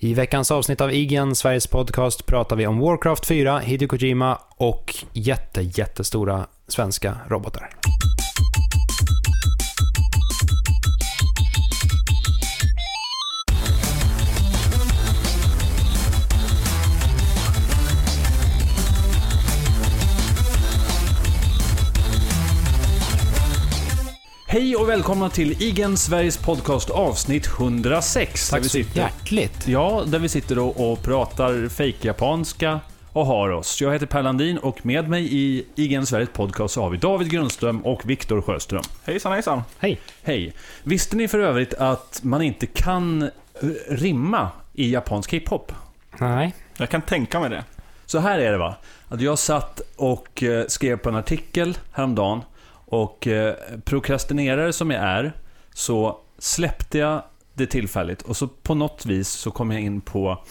I veckans avsnitt av IGN, Sveriges podcast, pratar vi om Warcraft 4, Hideo Kojima och jätte, jättestora svenska robotar. Hej och välkomna till IGN Sveriges podcast avsnitt 106. där Tack vi så sitter, hjärtligt. Ja, där vi sitter och, och pratar fake-japanska och har oss. Jag heter Per Landin och med mig i IGN Sveriges podcast så har vi David Grundström och Viktor Sjöström. Hejsan hejsan. Hej. Hej! Visste ni för övrigt att man inte kan eh, rimma i japansk hiphop? Nej. Jag kan tänka mig det. Så här är det va, att jag satt och eh, skrev på en artikel häromdagen och eh, prokrastinerare som jag är så släppte jag det tillfälligt och så på något vis så kom jag in på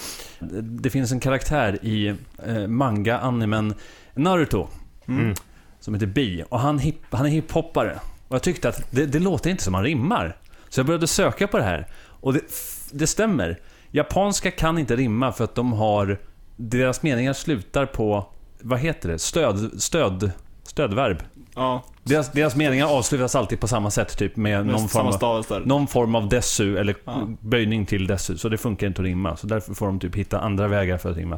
det finns en karaktär i eh, manga animen Naruto Mm. Mm. som heter Bi och han, hip, han är hiphoppare och jag tyckte att det, det låter inte som han rimmar så jag började söka på det här och det, det stämmer japanska kan inte rimma för att de har deras meningar slutar på vad heter det? Stöd, stöd, stödverb. Ja, Deras, deras meningar avslutas alltid på samma sätt, typ med någon form, av, någon form av dessu eller Ja. böjning till dessu. Så det funkar inte att rimma. Så därför får de typ hitta andra vägar för att rimma.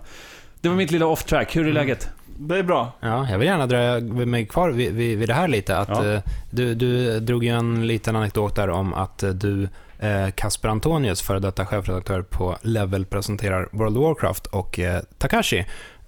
Det var mitt lilla off-track. Hur är läget? Det är bra. Ja, jag vill gärna dra mig kvar vid, vid, vid det här lite. Att, Ja. eh, du, du drog ju en liten anekdot där om att eh, du, eh, Kasper Antonius, före detta chefredaktör på Level, presenterar World of Warcraft och eh, Takashi,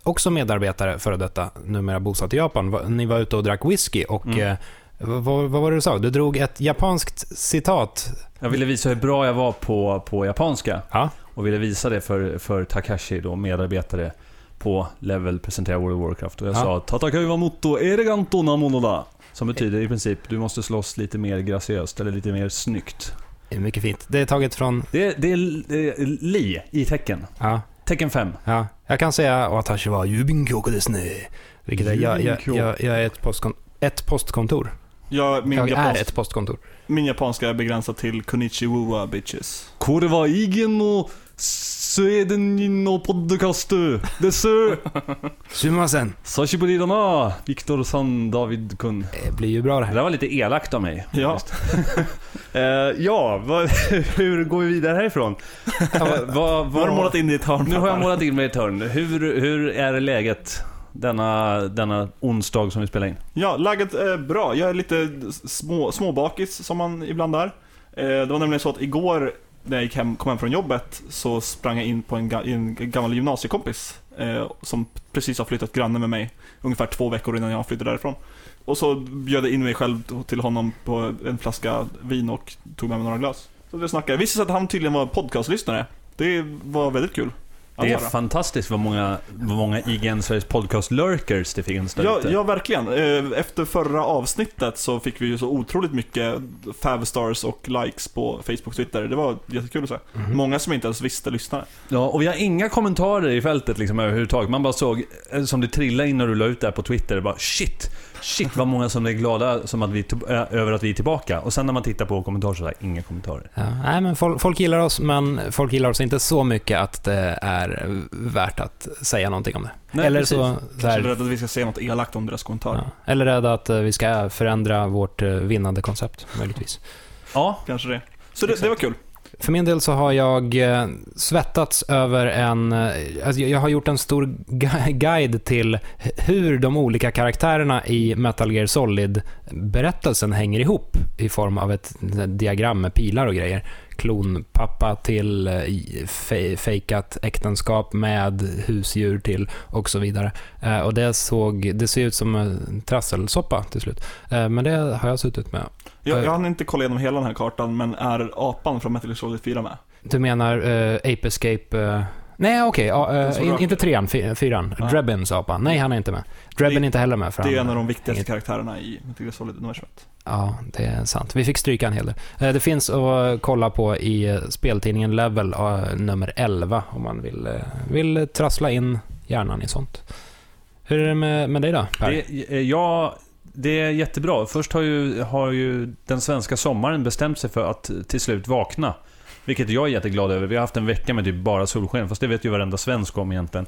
också medarbetare, före detta, numera bosatt i Japan. Ni var ute och drack whisky och Mm. eh, vad, vad var det du sa? Du drog ett japanskt citat. Jag ville visa hur bra jag var på, på japanska. Ja. Och ville visa det för, för Takashi, då, medarbetare på Level, presenterar World of Warcraft. Och jag Ja. sa Tatakai wa motto ereganto na mono da. Som betyder i princip, du måste slåss lite mer graciöst, eller lite mer snyggt. Det är mycket fint. Det är taget från... Det är, det är, det är li i tecken. Ja, Tecken 5. ja. Jag kan säga Watashi wa yubinkyoku desu ne. Vilket är, jag, jag, jag, jag är ett, postkon, ett postkontor. Jag, min, Jag är ett postkontor. min japanska är begränsad till Konichiwa bitches. Kore wa igen no Sweden no podcast desu. Sumasen. Sashiburi da na, Viktor San David kun. Det blir ju bra det Det här. där var lite elakt av mig. Ja. Eh, ja, vad, hur går vi vidare härifrån? Vad, vad, Nu har du målat in i ett hörn. nu har jag målat in mig i ett hörn. Hur, hur är läget denna, denna onsdag som vi spelar in? Ja, läget är bra. Jag är lite små, småbakis som man ibland är. Eh, Det var nämligen så att igår när jag gick hem, kom hem från jobbet så sprang jag in på en, ga- en gammal gymnasiekompis eh, som precis har flyttat granne med mig ungefär två veckor innan jag flyttade därifrån. Och så bjöd jag in mig själv till honom på en flaska vin och tog med mig några glas. Så vi snackade. Det visade sig att han tydligen var podcastlyssnare. Det var väldigt kul. Det är fantastiskt vad många, vad många IGN Sveriges podcast lurkers det finns där Ja, ute. ja, verkligen. Eh, Efter förra avsnittet så fick vi ju så otroligt mycket five stars och likes på Facebook och Twitter. Det var jättekul att se. Mhm. Många som inte ens visste lyssnade. Ja, och vi har inga kommentarer i fältet liksom överhuvudtaget. Man bara såg, eh, som det trillade in när du la ut det här på Twitter, bara shit, shit vad många som är glada som att vi, över att vi är tillbaka. Och sen när man tittar på kommentarer så är det inga kommentarer. Ja, nej, men folk, folk gillar oss, men folk gillar oss inte så mycket att det är värt att säga någonting om det. Nej, eller precis. så, så Kanske här, rädd att vi ska säga något elakt om deras kommentarer. ja, Eller rädda att eh, vi ska förändra vårt eh, vinnande koncept, möjligtvis. Ja, Kanske det. Så det, det var kul. För min del så har jag eh, svettats över en... Eh, alltså jag har gjort en stor guide till hur de olika karaktärerna i Metal Gear Solid-berättelsen hänger ihop i form av ett eh, diagram med pilar och grejer. Klonpappa till eh, fejkat äktenskap med husdjur till och så vidare. Eh, Och det, såg, det ser ut som en trasselsoppa till slut. Eh, Men det har jag suttit med. Jag, jag hann inte kolla igenom hela den här kartan, men är apan från Metal Gear Solid 4 med? Du menar uh, Ape Escape... eh, nej, okej. ja, eh, inte trean, fy- fyran. Ja. Drebbins apa. Nej, han är inte med. Drebbin är inte heller med. För Det är en av de viktigaste karaktärerna i Metal Gear Solid-universumet. Ja, det är sant. Vi fick stryka en hel del. Eh, Det finns att kolla på i eh, speltidningen Level, nummer 11, om man vill, vill trassla in hjärnan i sånt. Hur är det med, med dig då, Per? det, eh, ja, det är jättebra. Först har ju, har ju den svenska sommaren bestämt sig för att till slut vakna. Vilket jag är jätteglad över. Vi har haft en vecka med typ bara solsken, fast det vet ju varenda svensk om egentligen.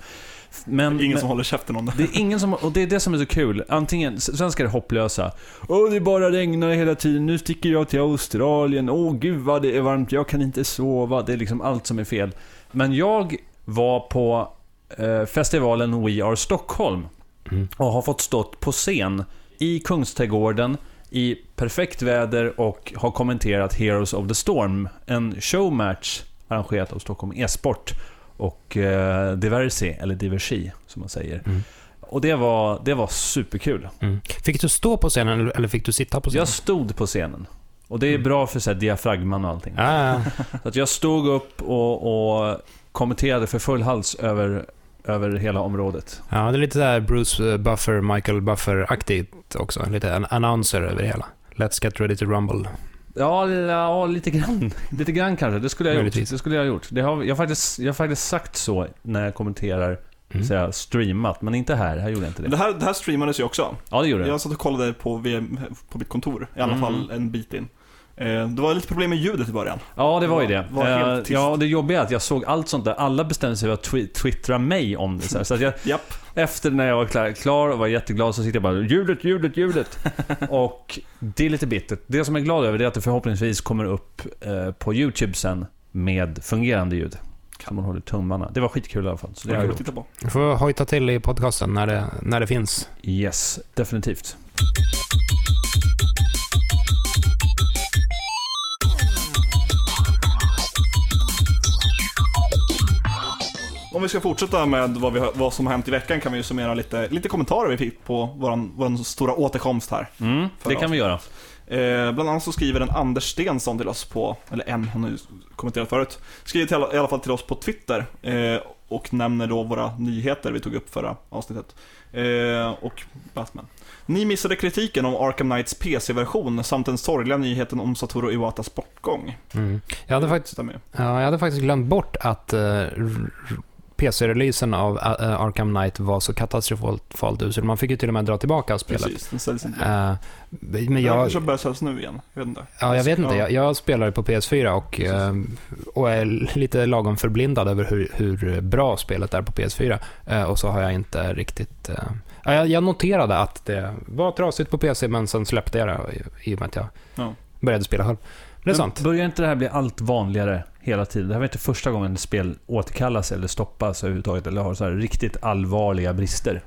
Men, Ingen men, som håller käften om det. det är ingen som, och det är det som är så kul. Antingen, svenskar är hopplösa. Åh, det bara regnar hela tiden, nu sticker jag till Australien. Åh, gud vad det är varmt, jag kan inte sova. Det är liksom allt som är fel. Men jag var på eh, festivalen We Are Stockholm Mm. och har fått stått på scen i Kungsträdgården i perfekt väder och har kommenterat Heroes of the Storm, en showmatch arrangerat av Stockholm E-sport och eh, Diversi, eller Diversi som man säger. Mm. Och det var, det var superkul. Mm. Fick du stå på scenen eller- fick du sitta på scenen? Jag stod på scenen. Och det är bra för så här, diafragman och allting. Ah, Så att jag stod upp och, och kommenterade för full hals över, över hela området. ja, det är lite där Bruce Buffer, Michael Buffer-aktigt också. Lite en announcer över det hela. Let's get ready to rumble. Ja, ja, lite grann. Lite grann kanske. Det skulle jag ha gjort. Det skulle jag ha gjort. Det har, jag, har faktiskt, jag har faktiskt sagt så när jag kommenterar, Mm. så jag streamat. Men inte här. Här gjorde jag inte det. det här, det här streamades ju också. Ja, det gjorde jag. Jag satt och kollade på, VM, på mitt kontor, i alla Mm. fall en bit in. Eh, Det var lite problem med ljudet i början. Ja, det var ju det. Var helt Eh, tyst. ja, det jobbiga är att jag såg allt sånt där. Alla bestämde sig för att twi- twittra mig om det. Så, här. så att jag, Japp. efter när jag var klar, klar och var jätteglad så sitter jag bara ljudet, ljudet, ljudet. och det är lite bittert. Det som jag är glad över är att det förhoppningsvis kommer upp eh, på YouTube sen med fungerande ljud. Kan man håller tummarna. Det var skitkul i alla fall. Så det jag kul att titta på. Du får hojta till i podcasten när det, när det finns. Yes, definitivt. Om vi ska fortsätta med vad, vi, har- vad som har hänt i veckan kan vi ju summera lite, lite kommentarer vi fick på vår, vår stora återkomst här. Mm, det kan vi göra. Eh, bland annat så skriver en Anders Stensson till oss på, eller en, han har ju kommenterat förut, skriver till, i alla fall till oss på Twitter eh, och nämner då våra nyheter vi tog upp förra avsnittet. Eh, och Batman. Ni missade kritiken om Arkham Knights PC-version samt den sorgliga nyheten om Satoru Iwatas bortgång. Mm. Jag, hade faktiskt, Stämmer ju. ja, jag hade faktiskt glömt bort att eh, r- r- PC-releasen av eh, Arkham Knight var så katastrofalt usel. Man fick ju till och med dra tillbaka spelet. Precis, den säljs inte. Eh, men Jag jag, kanske börjar säljas nu igen, jag vet inte. ja, jag vet inte. Ja. Jag, jag spelar på PS4 och, eh, och är lite lagom förblindad över hur, hur bra spelet är på PS4. Eh, och så har jag inte riktigt... eh, ja, jag, jag noterade att det var trasigt på PC, men sen släppte jag det i, i och med att jag Ja. började spela själv. Det är sant. Börjar inte det här bli allt vanligare hela tiden? Det här var inte första gången ett spel återkallas eller stoppas överhuvudtaget, eller har så här riktigt allvarliga brister.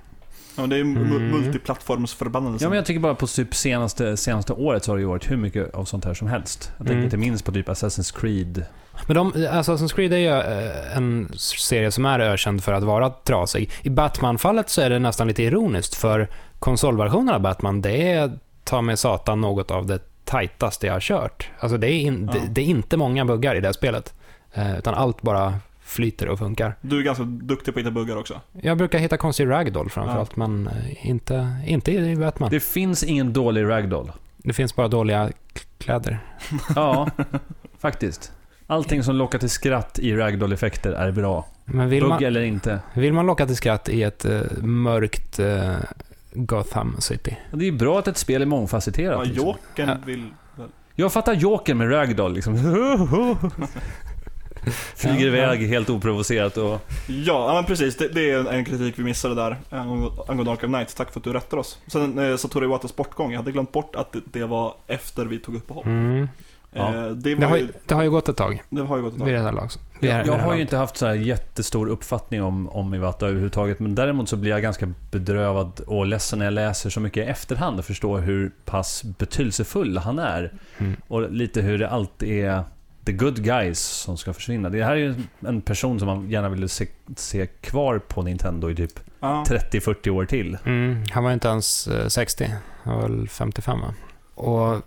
Ja, det är mm. Multiplattformsförbannelsen. Ja, men jag tycker bara på typ senaste, senaste året så har det ju varit hur mycket av sånt här som helst. Jag tänker Mm. inte minst på typ Assassin's Creed. Men de, Assassin's Creed är ju eh, en serie som är ökänd för att vara trasig. I Batman-fallet så är det nästan lite ironiskt, för konsolversionen av Batman, det är ta med satan något av det tajtaste jag har kört. Alltså det är, in, Ja. det, det är inte många buggar i det här spelet, eh, utan allt bara flyter och funkar. Du är ganska duktig på att hitta buggar också. Jag brukar hitta konstig ragdoll framförallt, men eh, inte, inte i Batman. Det, Det finns ingen dålig ragdoll. finns bara dåliga kläder. Ja, faktiskt. Allting som lockar till skratt i ragdoll-effekter är bra. Men vill Bugg man, eller inte. vill man locka till skratt i ett eh, mörkt eh, Gotham City? Det är ju bra att ett spel är mångfacetterat. Ja, liksom. Jokern vill... väl- Jag fattar Joker med ragdoll liksom. Flyger iväg helt oprovocerat och... Ja, men precis. Det, det är en, kritik vi missade där angående angående Arkham Knight. Tack för att du rättar oss. Sen eh, Satoru Iwatas bortgång. Jag hade glömt bort att det, det var efter vi tog uppehåll. Mm. Ja. Eh, det, Det, har, ju, ju- det har ju gått ett tag det har ju gått ett vid tag. det här laget. Vid det här- Jag, jag det här har ju inte haft så här jättestor uppfattning om, om Iwata överhuvudtaget, men däremot så blir jag ganska bedrövad och ledsen när jag läser så mycket i efterhand och förstår hur pass betydelsefull han är. Mm. Och lite hur det alltid är the good guys som ska försvinna. Det här är ju en person som man gärna ville se, se kvar på Nintendo i typ Ja. 30-40 år till. Mm, han var inte ens eh, 60, han var väl 55 va? Och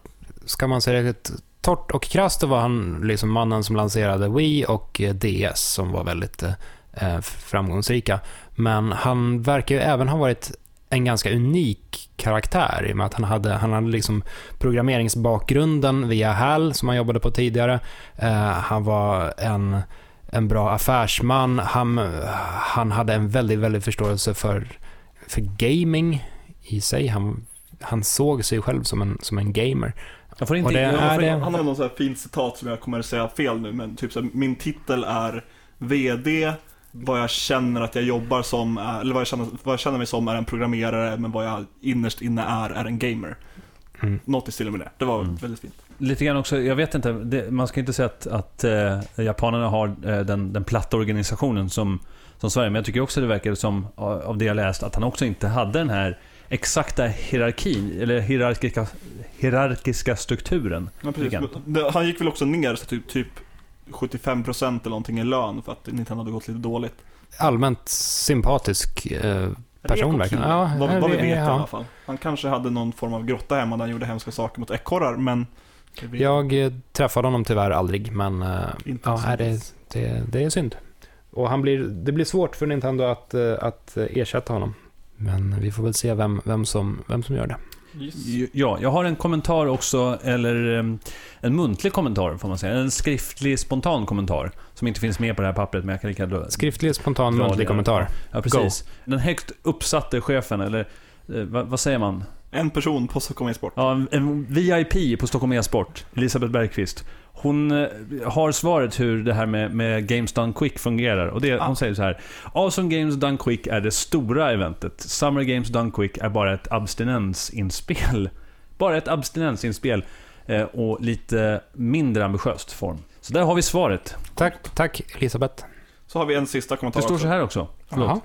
ska man säga det torrt och krasst, då var han liksom mannen som lanserade Wii och eh, DS som var väldigt eh, eh framgångsrika. Men han verkar ju även ha varit en ganska unik karaktär i och med att han hade, han hade liksom programmeringsbakgrunden via HAL som han jobbade på tidigare. Eh, han var en, en bra affärsman. Han, han hade en väldigt, väldigt förståelse för, för gaming i sig. Han, han såg sig själv som en, som en gamer. Jag får inte... Det jag får, det- Han har något så här fint citat som jag kommer att säga fel nu, men typ så här, min titel är VD, vad jag känner att jag jobbar som, är, eller vad jag, känner, vad jag känner mig som är en programmerare, men vad jag innerst inne är, är en gamer. Mm. Något i stil med det. Det var Mm. väldigt fint. Lite grann också, jag vet inte, det, man ska inte säga att, att eh, japanerna har eh, den, den platta organisationen som, som Sverige, men jag tycker också det verkar som, av av det jag läst, att han också inte hade den här exakta hierarkin, eller hierarkiska, hierarkiska strukturen. Ja, precis. Han gick väl också ner så typ, typ 75% eller någonting i lön för att Nintendo hade gått lite dåligt. Allmänt sympatisk eh, person verkligen. Ja, vad, vad vi vet i ja. alla fall. Han kanske hade någon form av grotta hemma där han gjorde hemska saker mot ekorrar, men... vet Jag eh, träffade honom tyvärr aldrig, men eh, Inte ja, nej, det, det, det är synd. Och han blir, det blir svårt för Nintendo att, eh, att ersätta honom. Men vi får väl se vem, vem, som, vem som gör det. Yes. Ja, jag har en kommentar också, eller en muntlig kommentar får man säga. En skriftlig, spontan kommentar. Som inte finns med på det här pappret, men jag kan lika dra- Skriftlig, spontan, dra det. muntlig kommentar. Ja, precis. Den högt uppsatte chefen, eller eh, vad, vad säger man? En person på Stockholm e-sport. Ja, en, en VIP på Stockholm e-sport, Elisabeth Bergqvist. Hon eh, har svaret hur det här med, med Games Done Quick fungerar. Och det, Ah. Hon säger så här. Awesome Games Done Quick är det stora eventet. Summer Games Done Quick är bara ett abstinensinspel. Bara ett abstinensinspel. Eh, och lite mindre ambitiöst form. Så där har vi svaret. Tack, tack Elisabeth. Så har vi en sista kommentar Det står så här också. Förlåt.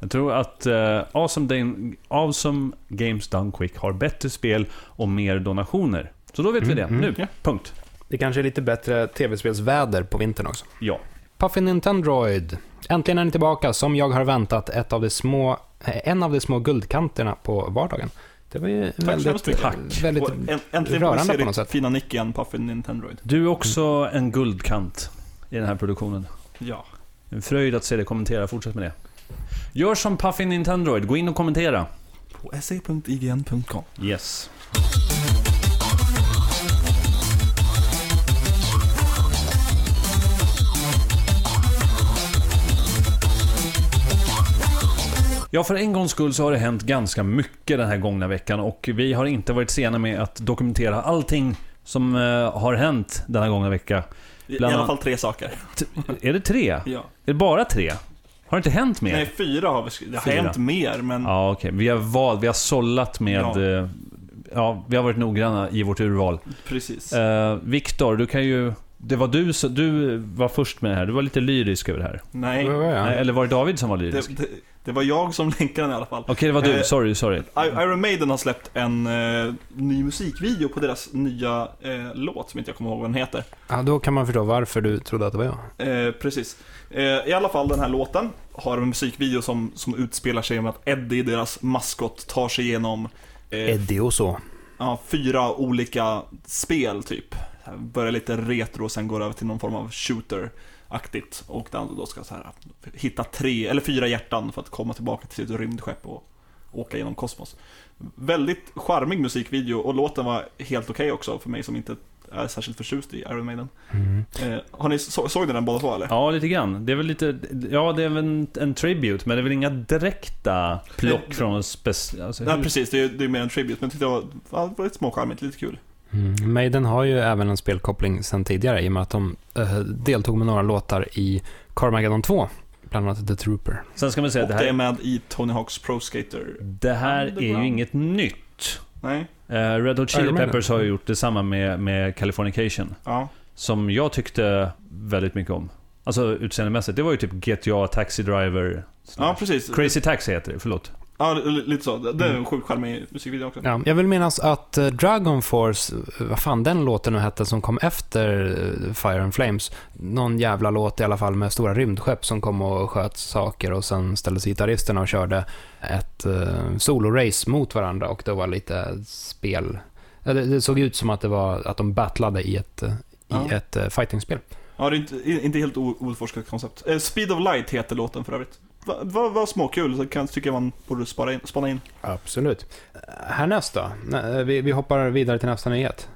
Jag tror att eh, awesome, Dane- awesome Games Done Quick har bättre spel och mer donationer. Så då vet vi Mm, det. mm. Nu. Ja. Punkt. Det kanske är lite bättre tv-spelsväder på vintern också. Ja. Puffin Nintendroid. Äntligen är ni tillbaka, som jag har väntat, ett av de små, eh, en av de små guldkanterna på vardagen. Det var ju så hemskt väldigt, mycket. Tack. väldigt Och en, äntligen rörande på något sätt. fina nick igen, Puffin Nintendroid. Du är också en guldkant i den här produktionen. Ja. En fröjd att se dig kommentera. Fortsätt med det. Gör som Puffin Nintendroid. Gå in och kommentera. På se.ign.com. Yes. Ja, för en gångs skull så har det hänt ganska mycket den här gångna veckan och vi har inte varit sena med att dokumentera allting som eh, har hänt denna gångna vecka. Bland I alla fall tre saker. T- är det tre? Ja. Är det bara tre? Har det inte hänt mer? Nej, fyra har vi skrivit. Det har Fyra. hänt mer, men... Ja, okej. Vi har valt, vi har sållat med... Ja. Ja. ja, vi har varit noggranna i vårt urval. Precis. Uh, Viktor, du kan ju... Det var du som... Du var först med det här. Du var lite lyrisk över det här. Nej. Nej, eller var det David som var det, lyrisk? Okej, det, det var jag som länkade den i alla fall. det var du. Eh, Sorry, sorry. Iron Maiden har släppt en eh, ny musikvideo på deras nya eh, låt, som inte jag kommer ihåg vad den heter. Ja, då kan man förstå varför du trodde att det var jag. Eh, precis. Eh, I alla fall den här låten har en musikvideo som, som utspelar sig med att Eddie, deras maskot, tar sig igenom eh, Eddie och så. ja, fyra olika spel typ. Börjar lite retro och sen går över till någon form av shooter-aktigt. Och där han då ska så här, hitta tre, eller fyra hjärtan för att komma tillbaka till sitt rymdskepp och åka genom kosmos. Väldigt charmig musikvideo och låten var helt okej också för mig som inte är särskilt förtjust i Iron Maiden. Mm. Eh, har ni så, såg ni den båda två eller? Ja, lite grann. Det är väl lite... Ja, det är väl en, en tribute, men det är väl inga direkta plock Nej, från en spec... Alltså, Ja, hur- precis. Det är, det är mer en tribute, men jag tyckte det var, det var lite småcharmigt, lite kul. Mm. Maiden har ju även en spelkoppling sen tidigare i och med att de eh, deltog med några låtar i Carmageddon 2. Bland annat The Trooper. Sen ska man säga Och att det det är här, med i Tony Hawks Pro Skater. det här är ju inget nytt. Nej? Eh, Red Hot Chili. Peppers har ju gjort detsamma med, med Californication. Ja. Som jag tyckte väldigt mycket om. Alltså utseendemässigt. Det var ju typ GTA, Taxi Driver... Ja, precis. Crazy Taxi heter det, förlåt. Ja, li- lite så. Det är Mm. en sjukt charmig musikvideo också. Ja, jag vill minnas att eh, Dragon Force, eh, vad fan den låten nu hette som kom efter eh, Fire and Flames. Någon jävla låt i alla fall med stora rymdskepp som kom och sköt saker och sen ställde sig gitarristerna och körde ett uh, solorace mot varandra och det var lite spel. Ja, Det, såg ut som att det var att de battlade i ett, eh, i Ja. ett fightingspel. Ja, det är inte, inte helt outforskat koncept. Speed of Light heter låten för övrigt. Var va, va småkul, så kan, tycker jag man borde spara in, spana in. Absolut. Härnäst då? Vi, vi hoppar vidare till nästa nyhet.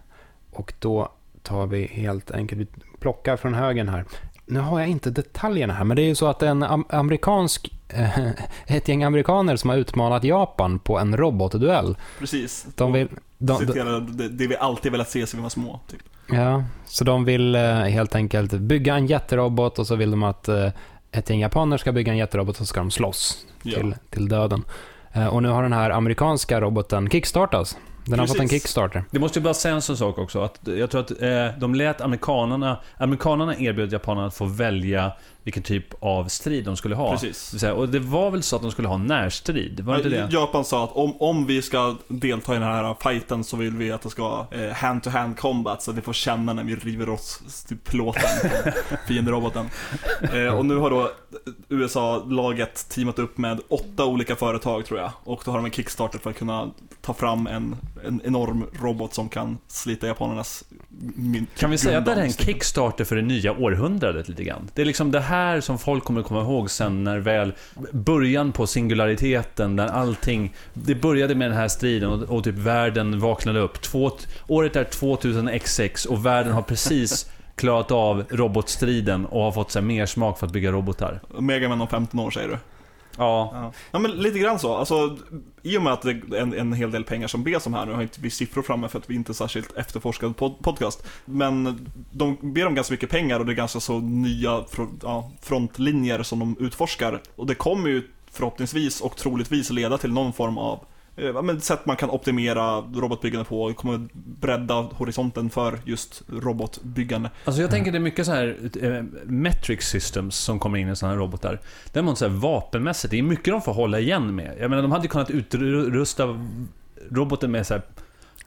Och då tar vi helt enkelt, vi plockar från högen här. Nu har jag inte detaljerna här, men det är ju så att en am- amerikansk eh, ett gäng amerikaner som har utmanat Japan på en robotduell. Precis. De vill, de, de, Citera det, det vi alltid velat se sedan vi var små. Typ. ja, så de vill eh, helt enkelt bygga en jätterobot och så vill de att eh, ett gäng japaner ska bygga en jätterobot och så ska de slåss Ja. till, till döden. Eh, och nu har den här amerikanska roboten kickstartats. Den har fått en Precis. Kickstarter. Det måste ju bara säga en sån sak också. Att jag tror att eh, de lät amerikanerna... Amerikanerna erbjöd japanerna att få välja vilken typ av strid de skulle ha. Precis. Det vill säga, Och det var väl så att de skulle ha närstrid? Var det inte det? Japan sa att om, om vi ska delta i den här fighten så vill vi att det ska vara eh, hand-to-hand combat så att vi får känna när vi river oss typ plåten fienderoboten. Eh, och nu har då USA-laget teamat upp med åtta olika företag tror jag. Och då har de en kickstarter för att kunna ta fram en, en enorm robot som kan slita japanernas min- Kan vi säga att det här är en kickstarter för det nya århundradet lite grann? Det är liksom det här som folk kommer komma ihåg sen när väl början på singulariteten, där allting... Det började med den här striden och, och typ världen vaknade upp. Två, året är 2000XX och världen har precis klarat av robotstriden och har fått sig mer smak för att bygga robotar. Megaman om 15 år säger du? Ja. Ja. ja, men lite grann så. Alltså, I och med att det är en, en hel del pengar som bes om här, nu har inte vi siffror framme för att vi inte är särskilt efterforskad pod podcast. Men de ber om ganska mycket pengar och det är ganska så nya fr ja, frontlinjer som de utforskar. Och det kommer ju förhoppningsvis och troligtvis leda till någon form av Eh, men sätt man kan optimera robotbyggande på och kommer bredda horisonten för just robotbyggande. Alltså jag tänker det är mycket så här eh, metric systems som kommer in i sådana här robotar. Däremot så här vapenmässigt, det är mycket de får hålla igen med. Jag menar de hade kunnat utrusta roboten med så här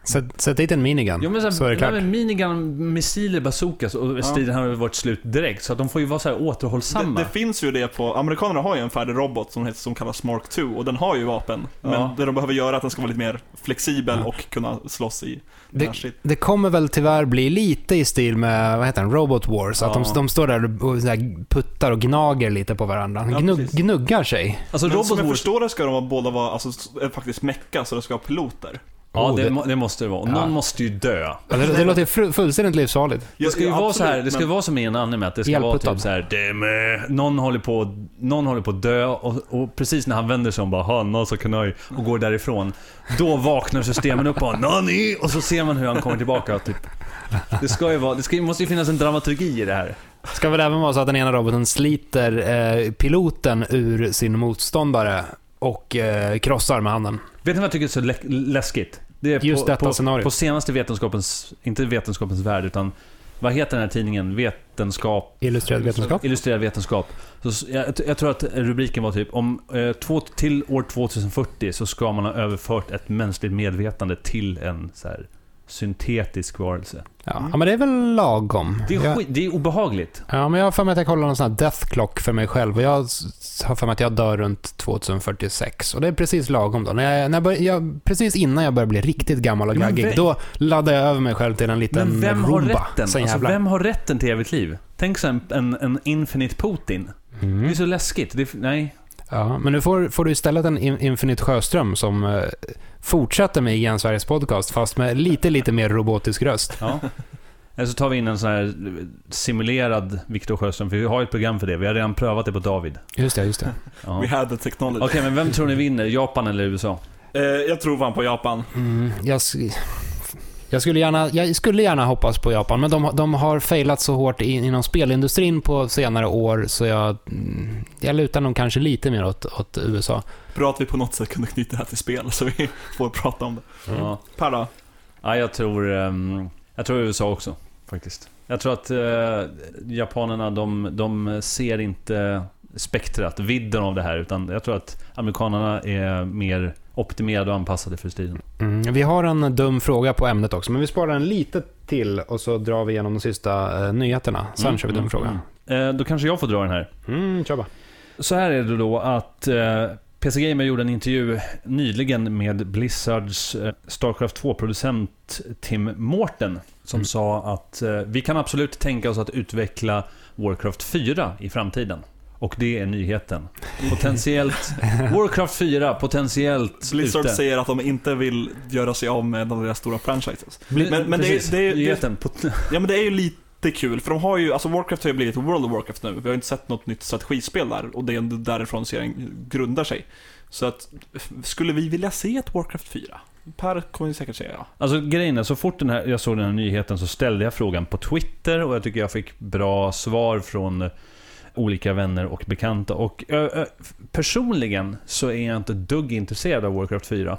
Sätt, sätt dit en minigun, Jo men så, så är det klart. Nej, men minigun, missiler, bazookas och striden har varit slut direkt. Så att de får ju vara så här återhållsamma. Det, det finns ju det på, amerikanerna har ju en färdig robot som, heter, som kallas Mark 2 och den har ju vapen. Men Ja. det de behöver göra är att den ska vara lite mer flexibel Ja. och kunna slåss i Det-. Det kommer väl tyvärr bli lite i stil med, vad heter den, Robot Wars. Att de, Ja. de står där och här puttar och gnager lite på varandra. Ja, Gnugg, gnuggar sig. Alltså Men som Robot jag Wars... förstår det ska de båda vara alltså, faktiskt mecka, så det ska vara piloter. Ja, Oh, det, det- må- det måste det vara. Och Ja. någon måste ju dö. Ja, Det, det låter fullständigt livsfarligt. Det ska ju Ja, vara så här, absolut, det ska men- vara som i en anime, att det ska vara typ så här, någon håller på, någon håller på att dö och, och precis när han vänder sig om bara Hanna så kan jag och går därifrån. Då vaknar systemen upp och Nani! Och så ser man hur han kommer tillbaka typ. Det ska ju vara, det ska, måste ju finnas en dramaturgi i det här. Ska väl även vara så att den ena roboten sliter eh, piloten ur sin motståndare och eh, krossar med handen. Vet ni vad jag tycker är så lä- läskigt? Det är Just på, detta på, scenario. På senaste vetenskapens, inte vetenskapens värld, utan vad heter den här tidningen? Vetenskap, Illustrerad vetenskap. illustrerad vetenskap. Så, jag, jag tror att rubriken var typ om eh, två, till år 2040 så ska man ha överfört ett mänskligt medvetande till en så här, syntetisk varelse. Ja. ja, men det är väl lagom. Det är, Jag- det är obehagligt. Ja, men jag har för mig att jag kollar någon sån här death clock för mig själv och jag har för mig att jag dör runt 2046 och det är precis lagom då. När jag, när jag, bör, jag precis innan jag börjar bli riktigt gammal och gaggig, då laddar jag över mig själv till en liten Men vem har Roomba. rätten? Sen Alltså, vem har rätten till evigt liv? Tänk så en, en, en infinite Putin. Det är Mm. så läskigt. Det nej. Ja, men nu får, får du istället en In- Infinite Sjöström som eh, fortsätter med IGN Sveriges podcast, fast med lite, lite mer robotisk röst. Ja. Eller så tar vi in en sån här simulerad Viktor Sjöström, för vi har ju ett program för det. Vi har redan prövat det på David. Just det, just det. Ja. We had the technology. Okej, men vem tror ni vinner? Japan eller USA? Eh, jag tror fan på Japan. Mm, jag, jag, skulle gärna, jag skulle gärna hoppas på Japan, men de, de har failat så hårt in, inom spelindustrin på senare år, så jag, mm, jag lutar nog kanske lite mer åt, åt USA. Bra att vi på något sätt kunde knyta det här till spel, så vi får prata om det. Ja. Per då? ja, jag tror... ehm, jag tror USA också, faktiskt. Jag tror att eh, japanerna, de, de ser inte spektrat, vidden av det här, utan jag tror att amerikanerna är mer optimerade och anpassade för striden. Mm, vi har en dum fråga på ämnet också, men vi sparar en lite till och så drar vi igenom de sista eh, nyheterna. Sen Mm, kör vi dum mm, fråga. mm. Eh, då kanske jag får dra den här. Mm, kör bara. Så här är det då att eh, PC Gamer gjorde en intervju nyligen med Blizzards eh, Starcraft 2-producent Tim Morton. Som Mm. sa att eh, vi kan absolut tänka oss att utveckla Warcraft 4 i framtiden. Och det är nyheten. Potentiellt... Warcraft 4, potentiellt Blizzard ute. säger att de inte vill göra sig av med de deras stora franchises. Bli- Men- men det är- Precis, det är- det- nyheten. Pot- Ja men det är ju lite jättekul, för de har ju, alltså Warcraft har ju blivit World of Warcraft nu. Vi har inte sett något nytt strategispel där och det är därifrån serien grundar sig. Så att, skulle vi vilja se ett Warcraft 4? Per kommer ju säkert säga ja. Alltså grejen är, så fort den här, jag såg den här nyheten så ställde jag frågan på Twitter och jag tycker jag fick bra svar från olika vänner och bekanta. Och ö, ö, personligen så är jag inte dugg intresserad av Warcraft 4.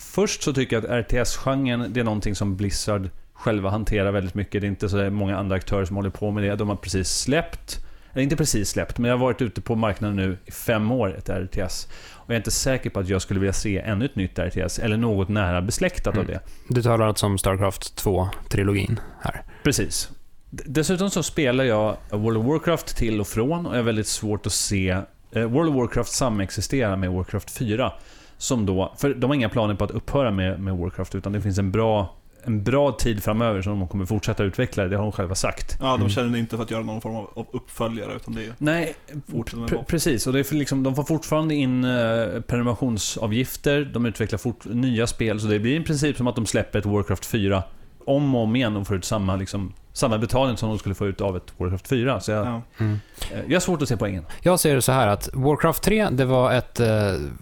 Först så tycker jag att RTS-genren, det är någonting som Blizzard själva hanterar väldigt mycket. Det är inte så många andra aktörer som håller på med det. De har precis släppt, eller inte precis släppt, men jag har varit ute på marknaden nu i fem år, ett RTS. Och jag är inte säker på att jag skulle vilja se ännu ett nytt RTS, eller något nära besläktat av Mm. det. Du talar alltså om Starcraft 2-trilogin här. Precis. Dessutom så spelar jag World of Warcraft till och från och jag har väldigt svårt att se eh, World of Warcraft samexistera med Warcraft 4. Som då, för de har inga planer på att upphöra med, med Warcraft, utan det finns en bra, en bra tid framöver som de kommer fortsätta utveckla, det har de själva sagt. Ja, de Mm. känner inte för att göra någon form av uppföljare, utan det är Nej, vad. precis. Och det är för liksom, de får fortfarande in eh, prenumerationsavgifter, de utvecklar fort, nya spel, så det blir i princip som att de släpper ett Warcraft 4 om och om igen och får ut samma, liksom, samma betalning som de skulle få ut av ett Warcraft 4. Så jag, Ja. Mm. eh, jag har svårt att se poängen. Jag ser det så här att Warcraft 3, det var ett eh,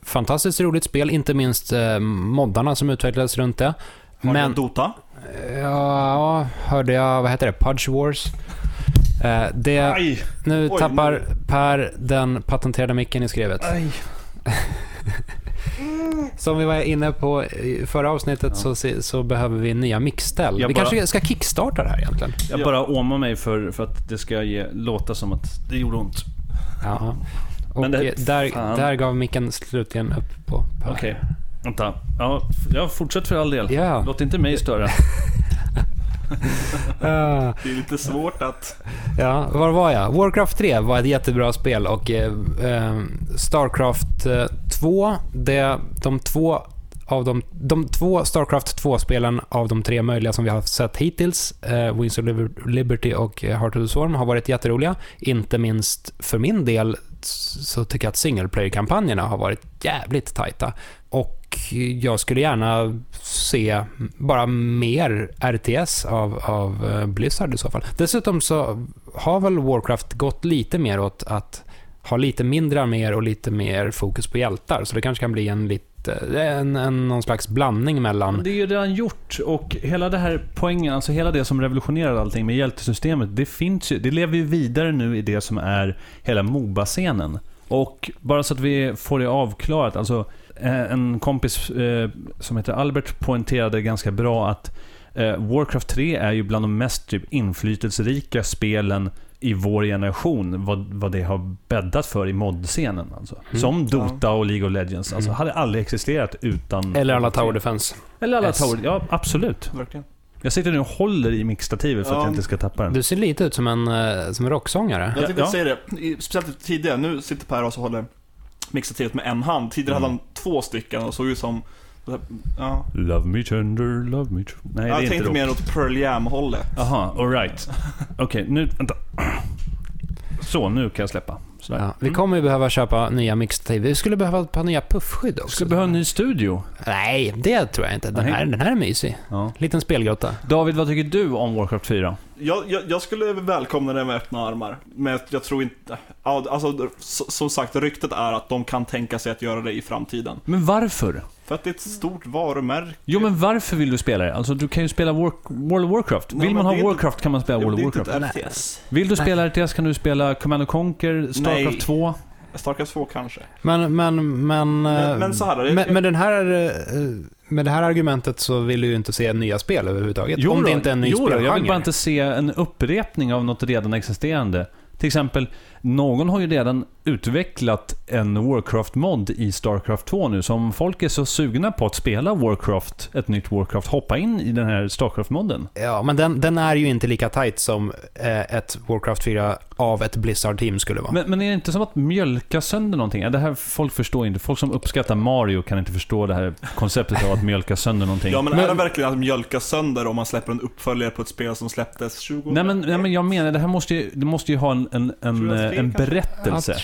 fantastiskt roligt spel, inte minst eh, moddarna som utvecklades runt det. Har Men, Men... Dota? ja, hörde jag, vad heter det, Pudge Wars? Eh, det, Aj! nu Oj, tappar nu- Per den patenterade micken i skrevet. Som vi var inne på i förra avsnittet Ja. så, så behöver vi nya mixställ. Jag Vi bara- kanske ska kickstarta det här egentligen. Jag Ja. bara åmar mig för, för att det ska ge, låta som att det gjorde ont. Ja. Och Men det- där, fan. där gav micken slutligen upp på Per. Okej, vänta. Ja, f- ja, fortsätt för all del. Ja. Låt inte mig störa. Ah. Det är lite svårt att... Ja, var var jag? Warcraft 3 var ett jättebra spel och eh, eh, Starcraft eh, 2, det, de två av de, de två Starcraft 2-spelen av de tre möjliga som vi har sett hittills, eh, Wings of Liber- Liberty och eh, Heart of the Swarm, har varit jätteroliga. Inte minst för min del så tycker jag att single player-kampanjerna har varit jävligt tajta. Och jag skulle gärna se bara mer RTS av, av eh, Blizzard i så fall. Dessutom så har väl Warcraft gått lite mer åt att ha lite mindre arméer och lite mer fokus på hjältar. Så det kanske kan bli en lite, eh, en, en, någon slags blandning mellan... Det är ju redan gjort och hela det här poängen, alltså hela det som revolutionerade allting med hjältesystemet, det finns ju, det lever ju vidare nu i det som är hela Moba-scenen. Och bara så att vi får det avklarat, alltså en kompis eh, som heter Albert poängterade ganska bra att eh, Warcraft 3 är ju bland de mest typ, inflytelserika spelen i vår generation, vad, vad det har bäddat för i modscenen. Alltså. Mm. Som Dota och League of Legends. Alltså, Mm. hade aldrig existerat utan... Eller alla Tower Defense. Eller alla S. Tower, ja absolut. Verkligen. Jag sitter nu och håller i mixstativet för att Ja. jag inte ska tappa den. Du ser lite ut som en, eh, som en rocksångare. Jag tänkte Ja. säga det, speciellt tidigare, nu sitter Per och så håller mixativet med en hand. Tidigare Mm. hade han två stycken och såg ut som... Ja. Love me tender, love me true. Nej, det jag är inte tänkte rock. mer åt Pearl Jam-hållet. Aha, alright. Okej, nu, vänta. Så, nu kan jag släppa. Sådär. Ja, vi kommer ju behöva köpa nya mixtativ. Vi skulle behöva ett par nya puffskydd också. Ska vi behöva en ny studio? Nej, det tror jag inte. Den Nej. här, den här är mysig. Ja. Liten spelgrotta. David, vad tycker du om Warcraft 4? Jag, jag, jag skulle välkomna det med öppna armar. Men jag tror inte... Alltså, som sagt, ryktet är att de kan tänka sig att göra det i framtiden. Men varför? För att det är ett stort varumärke. Jo, men varför vill du spela det? Alltså, du kan ju spela War World of Warcraft. Nej, Vill man ha är inte- Warcraft kan man spela World of Warcraft. Vill du spela RTS kan du spela Command Conquer, Starcraft Nej. 2. Starcraft 2 kanske. Men, men, men... eh, Men, men så här, det, med, med, den här, eh, med det här argumentet så vill du ju inte se nya spel överhuvudtaget. om det inte är en ny jo då, jag vill spelgenre. bara inte se en upprepning av något redan existerande. Till exempel, någon har ju redan utvecklat en Warcraft-mod i Starcraft 2 nu. Så om folk är så sugna på att spela Warcraft, ett nytt Warcraft, hoppa in i den här Starcraft-modden. Ja, men den, den är ju inte lika tight som eh, ett Warcraft 4 av ett Blizzard-team skulle vara. Men, men är det inte som att mjölka sönder någonting? Det här, folk förstår inte. Folk som uppskattar Mario kan inte förstå det här konceptet av att mjölka sönder någonting. ja, men, Men- är det verkligen att mjölka sönder om man släpper en uppföljare på ett spel som släpptes 20 Nej men, nej men jag menar, det här måste ju, det måste ju ha en, en, en, 2003 en berättelse. Ja,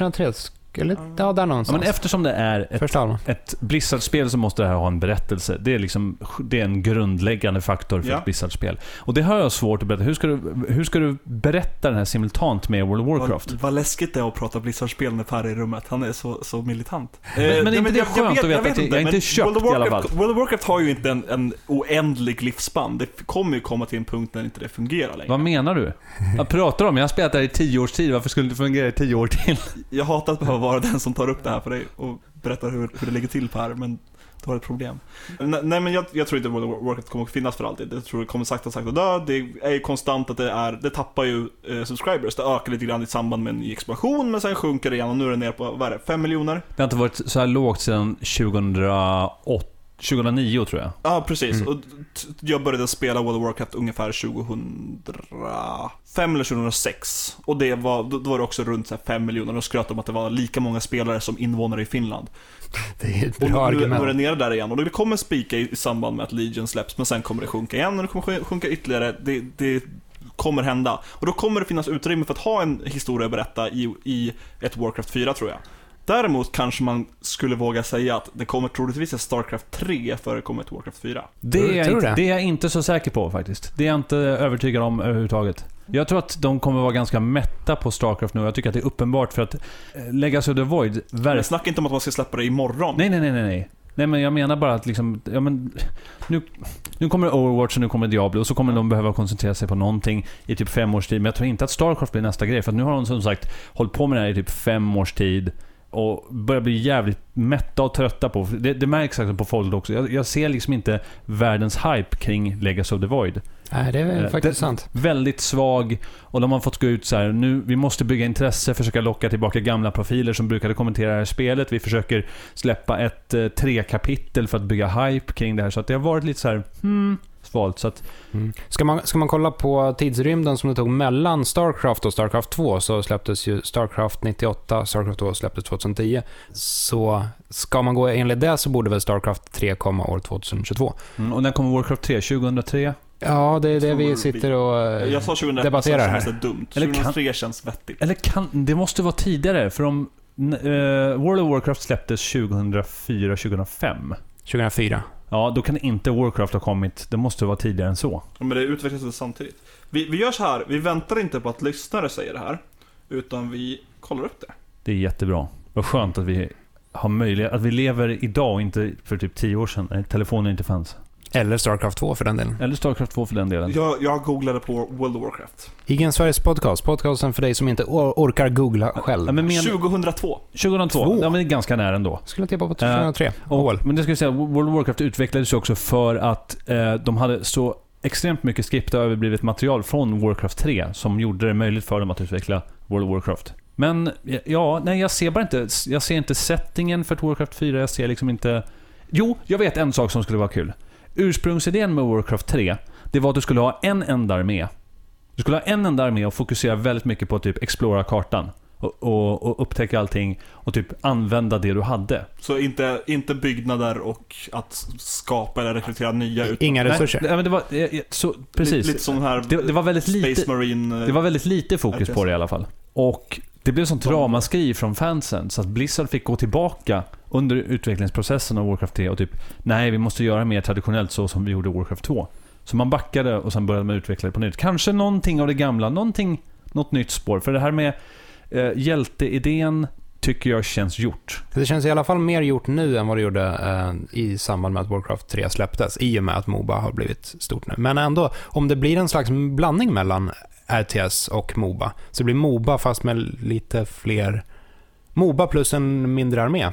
2003 eller ja, där Ja, någonstans. men eftersom det är ett, ett Blizzard-spel så måste det här ha en berättelse. Det är, liksom, det är en grundläggande faktor för Ja. ett Blizzard-spel. Och det har jag svårt att berätta. Hur ska, du, hur ska du berätta den här simultant med World of Warcraft? Vad, vad läskigt det är att prata Blizzard-spel med Per i rummet. Han är så, så militant. Men- men är nej, inte det jag- skönt vet- att veta vet att jag- jag är men inte köpt World of i alla Warcraft, fall? World of Warcraft har ju inte en, en oändlig livsspann. Det kommer ju komma till en punkt när inte det fungerar längre. Vad menar du? Jag pratar om, jag har spelat det här i tio års tid, varför skulle det fungera i tio år till? Jag hatar att behöva vara den som tar upp det här för dig och berättar hur, hur det ligger till Per, men du har ett problem. Nej, nej men jag, jag tror inte World of Warcraft kommer att finnas för alltid. Jag tror det kommer sakta sakta dö. Det är ju konstant att det är, det tappar ju eh, subscribers. Det ökar lite grann i samband med en ny expansion, men sen sjunker det igen och nu är det ner på, vad är det, 5 miljoner? Det har inte varit så här lågt sedan 2008, 2009 tror jag. Ja, precis. Mm. Och jag började spela World of Warcraft ungefär 2005 eller 2006. Och det var, då, var det också runt 5 miljoner och skröt om att det var lika många spelare som invånare i Finland. Det är ett Och bra nu, nu är det argument. nere där igen. Och det kommer spika i, i samband med att Legion släpps, men sen kommer det sjunka igen och det kommer sjun- sjunka ytterligare. Det, det kommer hända. Och då kommer det finnas utrymme för att ha en historia att berätta i, i ett Warcraft 4 tror jag. Däremot kanske man skulle våga säga att det kommer troligtvis ett Starcraft 3 före det kommer ett Warcraft 4. Det är, jag inte, det? är jag inte så säker på faktiskt. Det är jag inte övertygad om överhuvudtaget. Jag tror att de kommer vara ganska mätta på Starcraft nu. Jag tycker att det är uppenbart för att eh, Legacy of the Void Men snacka inte om att man ska släppa det imorgon. Nej, nej, nej, nej, nej. Nej, men jag menar bara att liksom, ja men... Nu, nu kommer Overwatch och nu kommer Diablo och så kommer de behöva koncentrera sig på någonting i typ fem års tid. Men jag tror inte att Starcraft blir nästa grej. För att nu har de som sagt hållit på med det här i typ fem års tid. Och börjar bli jävligt mätta och trötta på. Det, det märks också på folk också. Jag, jag ser liksom inte världens hype kring Legacy of the Void. Nej, det är Eh, faktiskt det- sant. Väldigt svag och de har fått gå ut så här. nu, vi måste bygga intresse, försöka locka tillbaka gamla profiler som brukade kommentera det här spelet. Vi försöker släppa ett eh, tre kapitel för att bygga hype kring det här. Så att det har varit lite så här, hmm, svalt. Så att, Mm. Ska, man, ska man kolla på tidsrymden som det tog mellan Starcraft och Starcraft 2 så släpptes ju Starcraft 98, Starcraft 2 släpptes 2010. Så ska man gå enligt det så borde väl Starcraft 3 komma år 2022. mm, och när kommer Warcraft 3? 2003? Ja, det är det vi sitter och eh, Jag sa 2001, debatterar så här. dumt. Eller kan- 2003 känns vettigt. Eller kan, det måste vara tidigare, för om eh, World of Warcraft släpptes 2004-2005. 2004. Ja, då kan inte Warcraft ha kommit, det måste vara tidigare än så. Men det utvecklas ju samtidigt. Vi, vi gör så här, vi väntar inte på att lyssnare säger det här. Utan vi kollar upp det. Det är jättebra. Vad skönt att vi har möjlighet, att vi lever idag och inte för typ 10 år sedan, när telefonen inte fanns. Eller Starcraft 2 för den delen. Eller Starcraft 2 för den delen. Jag, jag googlade på World of Warcraft. Igen Sveriges podcast. Podcasten för dig som inte or- orkar googla själv. Ja, men men, 2002. 2002, Två. ja men det är ganska nära ändå. Skulle tippa på 2003. Mål. Och, men det ska jag säga, World of Warcraft utvecklades ju också för att eh, de hade så extremt mycket skripta och överblivet material från Warcraft 3 som gjorde det möjligt för dem att utveckla World of Warcraft. Men ja, nej jag ser bara inte, jag ser inte settingen för Warcraft 4, jag ser liksom inte... Jo, jag vet en sak som skulle vara kul. Ursprungsidén med Warcraft 3, det var att du skulle ha en enda armé. Du skulle ha en enda armé och fokusera väldigt mycket på att typ explora kartan. Och, och, och upptäcka allting och typ använda det du hade. Så inte, inte byggnader och att skapa eller rekrytera nya. Utan Inga resurser. Nej, men det var, eh, eh, så, precis. Lite, lite sån här det, det var väldigt Space lite, Marine. det var väldigt lite fokus på det i alla fall. Och det blev sånt ramaskri från fansen så att Blizzard fick gå tillbaka under utvecklingsprocessen av Warcraft 3 och typ Nej, vi måste göra mer traditionellt så som vi gjorde Warcraft 2. Så man backade och sen började man utveckla det på nytt. Kanske någonting av det gamla, någonting, något nytt spår. För det här med eh, hjälteidén tycker jag känns gjort. Det känns i alla fall mer gjort nu än vad det gjorde eh, i samband med att Warcraft 3 släpptes, i och med att Moba har blivit stort nu. Men ändå, om det blir en slags blandning mellan RTS och Moba, så det blir Moba fast med lite fler... Moba plus en mindre armé.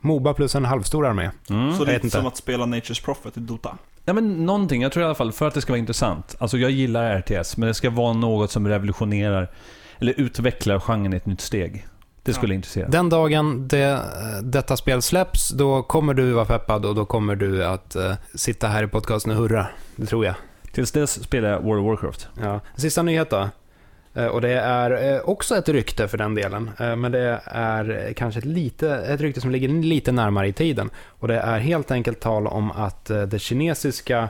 Moba plus en halvstor armé. Mm. Så vet lite inte. som att spela Nature's Prophet i Dota. Ja men någonting, jag tror i alla fall för att det ska vara intressant. Alltså jag gillar RTS, men det ska vara något som revolutionerar eller utvecklar genren i ett nytt steg. Det skulle intressera. Den dagen det, detta spel släpps, då kommer du vara peppad och då kommer du att eh, sitta här i podcasten och hurra. Det tror jag. Tills dess spelar jag World of Warcraft. Ja. Sista nyhet då. Eh, Och det är eh, också ett rykte för den delen. Eh, Men det är kanske ett, lite, ett rykte som ligger lite närmare i tiden. Och det är helt enkelt tal om att det kinesiska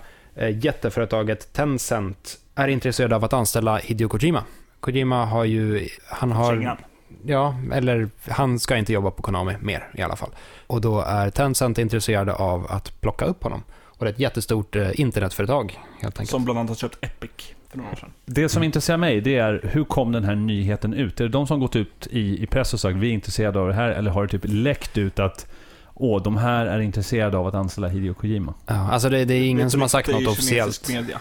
jätteföretaget Tencent är intresserade av att anställa Hideo Kojima. Kojima har ju, han har... Kängan. ja, eller han ska inte jobba på Konami mer i alla fall. Och då är Tencent intresserade av att plocka upp honom. Och det är ett jättestort eh, internetföretag helt enkelt. Som bland annat har köpt Epic för några år sedan. Det som intresserar mig, det är hur kom den här nyheten ut? Är det de som gått ut i, i press och sagt vi är intresserade av det här? Eller har det typ läckt ut att åh, de här är intresserade av att anställa Hideo Kojima? Ja, alltså det, det är ingen Det- som har sagt är något officiellt. Media.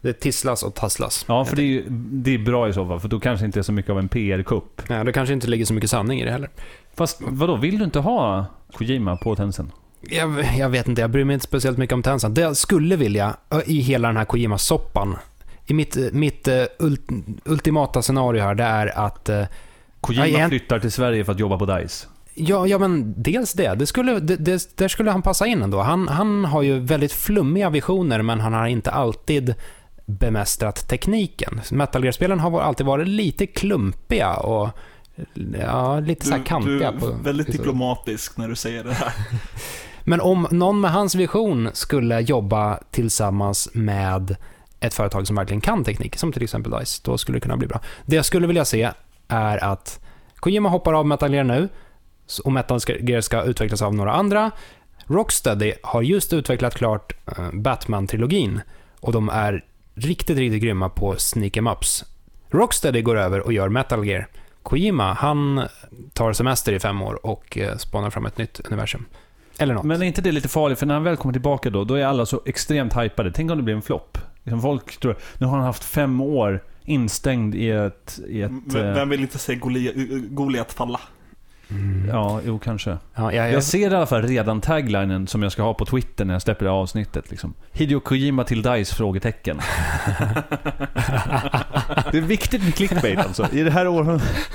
Det tisslas och tasslas. Ja, för det är, ju, det är bra i så fall, för då kanske det inte är så mycket av en PR-kupp. Ja, det kanske inte ligger så mycket sanning i det heller. Fast vadå, vill du inte ha Kojima på Tencent? Jag, jag vet inte, jag bryr mig inte speciellt mycket om Tencent. Det jag skulle vilja i hela den här Kojima-soppan, i mitt, mitt ult, ultimata scenario här, det är att Kojima igen- flyttar till Sverige för att jobba på DICE. Ja, ja men dels det. det, skulle, det, det där skulle han passa in ändå. Han, han har ju väldigt flummiga visioner, men han har inte alltid bemästrat tekniken. Metal Gear-spelen har alltid varit lite klumpiga och ja, lite så här Du, du kantiga. är väldigt på diplomatisk när du säger det här. Men om någon med hans vision skulle jobba tillsammans med ett företag som verkligen kan teknik, som till exempel DICE, då skulle det kunna bli bra. Det jag skulle vilja se är att Kojima hoppar av Metal Gear nu och Metal Gear ska utvecklas av några andra. Rocksteady har just utvecklat klart eh, Batman-trilogin och de är riktigt, riktigt grymma på sneak em ups. Rocksteady går över och gör Metal Gear. Kojima, han tar semester i fem år och eh, spanar fram ett nytt universum. Eller något. Men är inte det lite farligt? För när han väl kommer tillbaka då, då är alla så extremt hypade. Tänk om det blir en flopp? Liksom folk tror, nu har han haft fem år instängd i ett... I ett Vem, eh, vem vill inte se Goli- Goliat falla? Mm. Ja, jo kanske. Ja, jag, jag, Jag ser i alla fall redan taglinen som jag ska ha på Twitter när jag släpper det här avsnittet. Liksom. Hideo Kojima till DICE? Frågetecken. det är viktigt med clickbait alltså. I det här århundradet.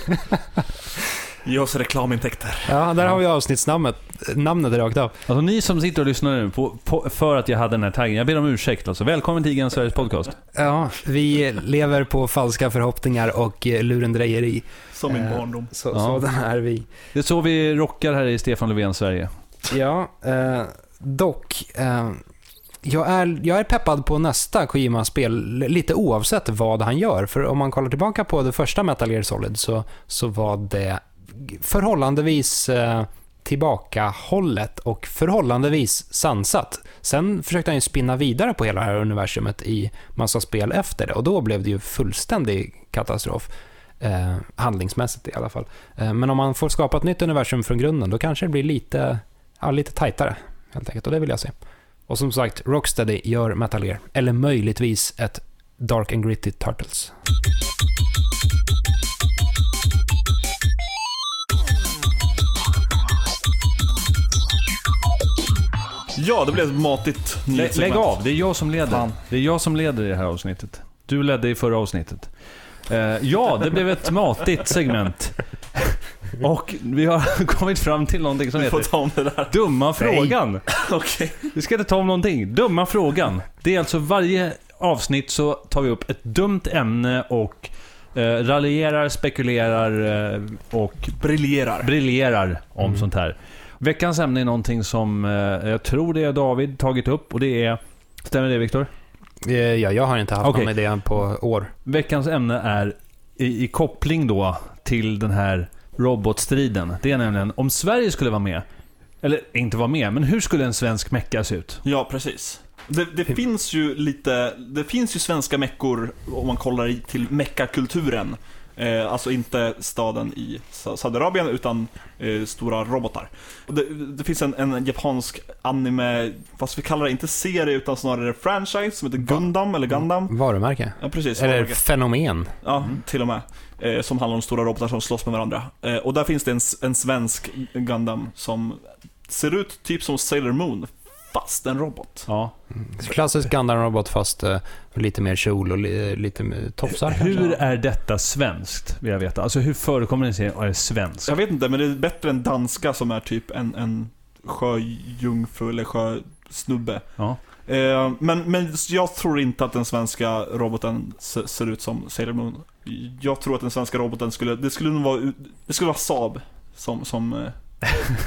Ge oss reklamintäkter. ja, där har vi avsnittsnamnet namnet rakt av. Alltså ni som sitter och lyssnar nu på, på, för att jag hade den här taggen. Jag ber om ursäkt alltså. Välkommen till Igen Sveriges podcast. Ja, vi lever på falska förhoppningar och eh, lurendrejeri. Som min Eh, barndom. Så, Ja. Sådana är vi. Det är så vi rockar här i Stefan Löfven Sverige. Ja, eh, dock. Eh, jag, är, jag är peppad på nästa Kojima-spel, lite oavsett vad han gör. För om man kollar tillbaka på det första Metal Gear Solid så, så var det förhållandevis eh, tillbakahållet och förhållandevis sansat. Sen försökte han ju spinna vidare på hela det här universumet i massa spel efter det och då blev det ju fullständig katastrof. Eh, handlingsmässigt i alla fall. Eh, men om man får skapa ett nytt universum från grunden, då kanske det blir lite, ja, lite tajtare. Helt enkelt, och det vill jag se. Och som sagt, Rocksteady gör Metal Gear. Eller möjligtvis ett Dark and Gritty Turtles. Ja, det blev ett matigt Lä, nyhetssegment. lägg av, det är jag som leder. Fan. Det är jag som leder i det här avsnittet. Du ledde i förra avsnittet. Eh, ja, det blev ett matigt segment. Och vi har kommit fram till någonting som heter ta om det där. Dumma frågan. Okej. Vi ska inte ta om någonting. Dumma frågan. Det är alltså varje avsnitt så tar vi upp ett dumt ämne och eh, raljerar, spekulerar eh, och Briljerar. briljerar om Mm. sånt här. Veckans ämne är någonting som eh, jag tror det är David tagit upp och det är... Stämmer det Viktor? Eh, Ja, jag har inte haft Okej. någon idé på år. Veckans ämne är i, i koppling då till den här robotstriden. Det är nämligen om Sverige skulle vara med, eller inte vara med, men hur skulle en svensk mecka se ut? Ja, precis. Det, det finns ju lite, det finns ju svenska meckor om man kollar till meckakulturen. Eh, alltså inte staden i Sa- Saudiarabien utan eh, stora robotar. Det, det finns en, en japansk anime, fast vi kallar det inte serie utan snarare franchise som heter Gundam eller Gundam. Varumärke. Ja, precis. Eller varumärke. fenomen. Ja, till och med. Eh, som handlar om stora robotar som slåss med varandra. Eh, och där finns det en, en svensk Gundam som ser ut typ som Sailor Moon, fast en robot. Ja. Klassisk Gundam-robot fast eh, lite mer kjol och li, lite mer tofsar Hur kanske. är detta svenskt, vill jag veta? Alltså hur förekommer en serie och är svensk? Jag vet inte, men det är bättre än danska som är typ en, en sjöjungfru eller sjösnubbe. Ja. Eh, men, men jag tror inte att den svenska roboten se, ser ut som Sailor Moon. Jag tror att den svenska roboten skulle, det skulle nog vara, det skulle vara Saab som, som eh,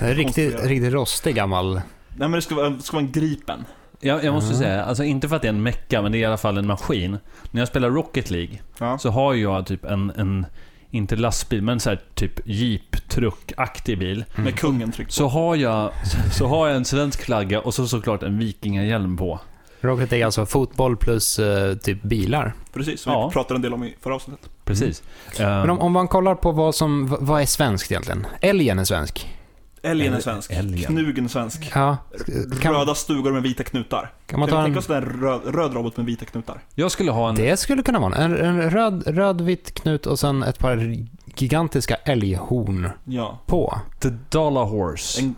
En riktigt, riktigt rostig gammal... Nej men det skulle vara, det skulle vara en Gripen. Jag, jag måste Ja. säga, alltså inte för att det är en mecka, men det är i alla fall en maskin. När jag spelar Rocket League Ja. så har jag typ en, en inte lastbil, men så här typ jeep, truck-aktig bil. Med kungen tryckt på. Så har, jag, så har jag en svensk flagga och så såklart en vikingahjälm på. Rocket är alltså fotboll plus eh, typ bilar. Precis, som Ja. vi pratade en del om i förra avsnittet. Precis. Men Eh, om, om man kollar på vad som, v- vad är svenskt egentligen? Älgen är svensk. Älgen är svensk. älgen. Knugen är svensk. Ja. Kan, Röda stugor med vita knutar. kan man Kan ta vi en... tänka oss en röd, röd robot med vita knutar? jag skulle ha en... Det skulle kunna vara en, en röd, röd, vit knut och sen ett par gigantiska älghorn Ja. på. The Dollar Horse. En...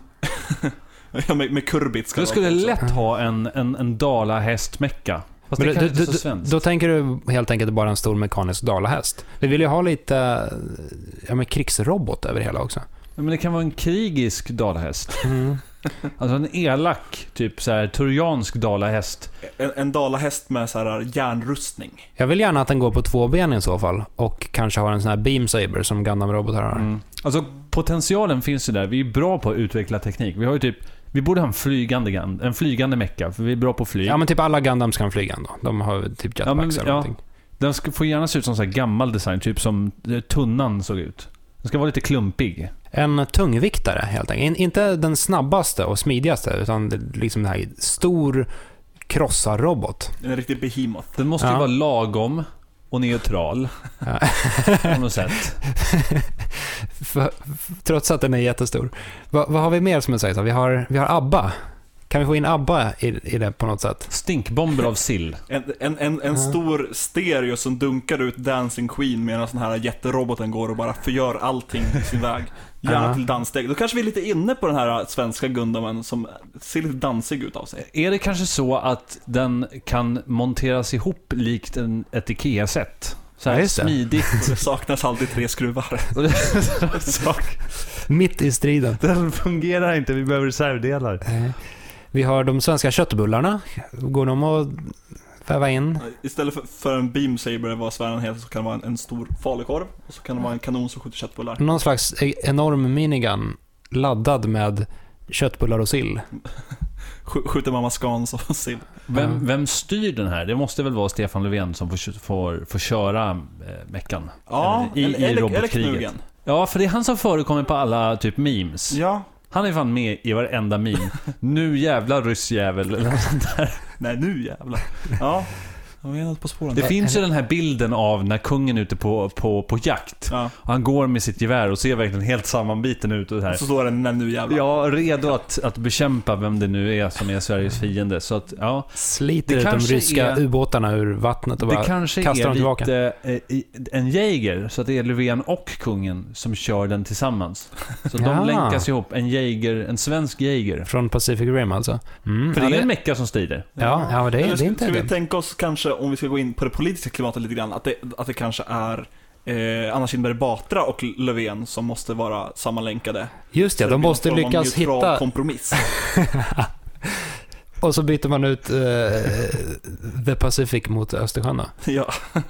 ja med, med kurbit ska Jag det skulle också. lätt ha en, en, en Dala-hästmecka. Fast Men det du, kanske du, inte är så du, svenskt. då tänker du helt enkelt bara en stor mekanisk dalahäst. Vi vill ju ha lite ja, men krigsrobot över hela också. Men det kan vara en krigisk dalahäst. Mm. Alltså en elak, typ så här turiansk dalahäst. En, en dalahäst med så här järnrustning. Jag vill gärna att den går på två ben i så fall. Och kanske har en sån här beam saber som Gundam-robotar har. Mm. Alltså potentialen finns ju där. Vi är bra på att utveckla teknik. Vi har ju typ... Vi borde ha en flygande, en flygande mecka, för vi är bra på flyg. Ja men typ alla Gundams kan flyga ändå. De har typ jetpacks Ja, men- eller ja. någonting. Den ska, får gärna se ut som så här gammal design, typ som eh, tunnan såg ut. Den ska vara lite klumpig. En tungviktare helt enkelt. In, inte den snabbaste och smidigaste, utan det- liksom den här stor krossarrobot. En riktig behemoth. Den måste ju Ja. vara lagom och neutral. Ja. på något sätt. För, trots att den är jättestor. Va, vad har vi mer som jag säger så? Vi har, vi har ABBA. Kan vi få in ABBA i, i det på något sätt? Stinkbomber av sill. En, en, en, en stor stereo som dunkar ut Dancing Queen medan den här jätteroboten går och bara förgör allting i sin väg. Gärna till danssteg. Då kanske vi är lite inne på den här svenska Gundamen som ser lite dansig ut av sig. Är det kanske så att den kan monteras ihop likt en, ett IKEA-set? Så här Ja, smidigt. Och det saknas alltid tre skruvar. Mitt i striden. Den fungerar inte, vi behöver reservdelar. Vi har de svenska köttbullarna. Går de att väva in? Istället för, för en beam saber vad sväran heter så kan det vara en, en stor falukorv och så kan det vara en kanon som skjuter köttbullar. Någon slags e- enorm minigun laddad med köttbullar och sill. Sk- Skjuter mamma Scans och sill. Vem, vem styr den här? Det måste väl vara Stefan Löfven som får, får, får köra eh, meckan? Ja, Eller i, eller, i eller, eller robotkriget. knugen. Ja, för det är han som förekommer på alla typ memes. Ja. Han är fan med i varenda meme. nu jävla ryssjävel. eller något sånt där. Nej, nu jävlar. Ja. Är på spåren. Det finns ju den här bilden av när kungen är ute på, på, på jakt. Ja. Och han går med sitt gevär och ser verkligen helt sammanbiten ut. Och här. Så står det nej, nu jävlar. Ja, redo att, att bekämpa vem det nu är som är Sveriges fiende. Så att, ja. Sliter Det ut de kanske ryska är- ubåtarna ur vattnet och Det bara kanske kastar är dem tillbaka. lite eh, i- en Jaeger, så att det är Löfven och kungen som kör den tillsammans. Så de Ja. länkas ihop. En Jaeger, en svensk Jaeger. Från Pacific Rim alltså. Mm, För ja, det är en mecka som strider. Ja, ja, det är- det är inte ska vi tänka oss kanske, om vi ska gå in på det politiska klimatet lite grann, att det, att det kanske är eh, Anna Kinberg Batra och Löfven som måste vara sammanlänkade. Just det, Så de det måste lyckas hitta... kompromiss. Och så byter man ut eh, The Pacific mot Östersjön ja.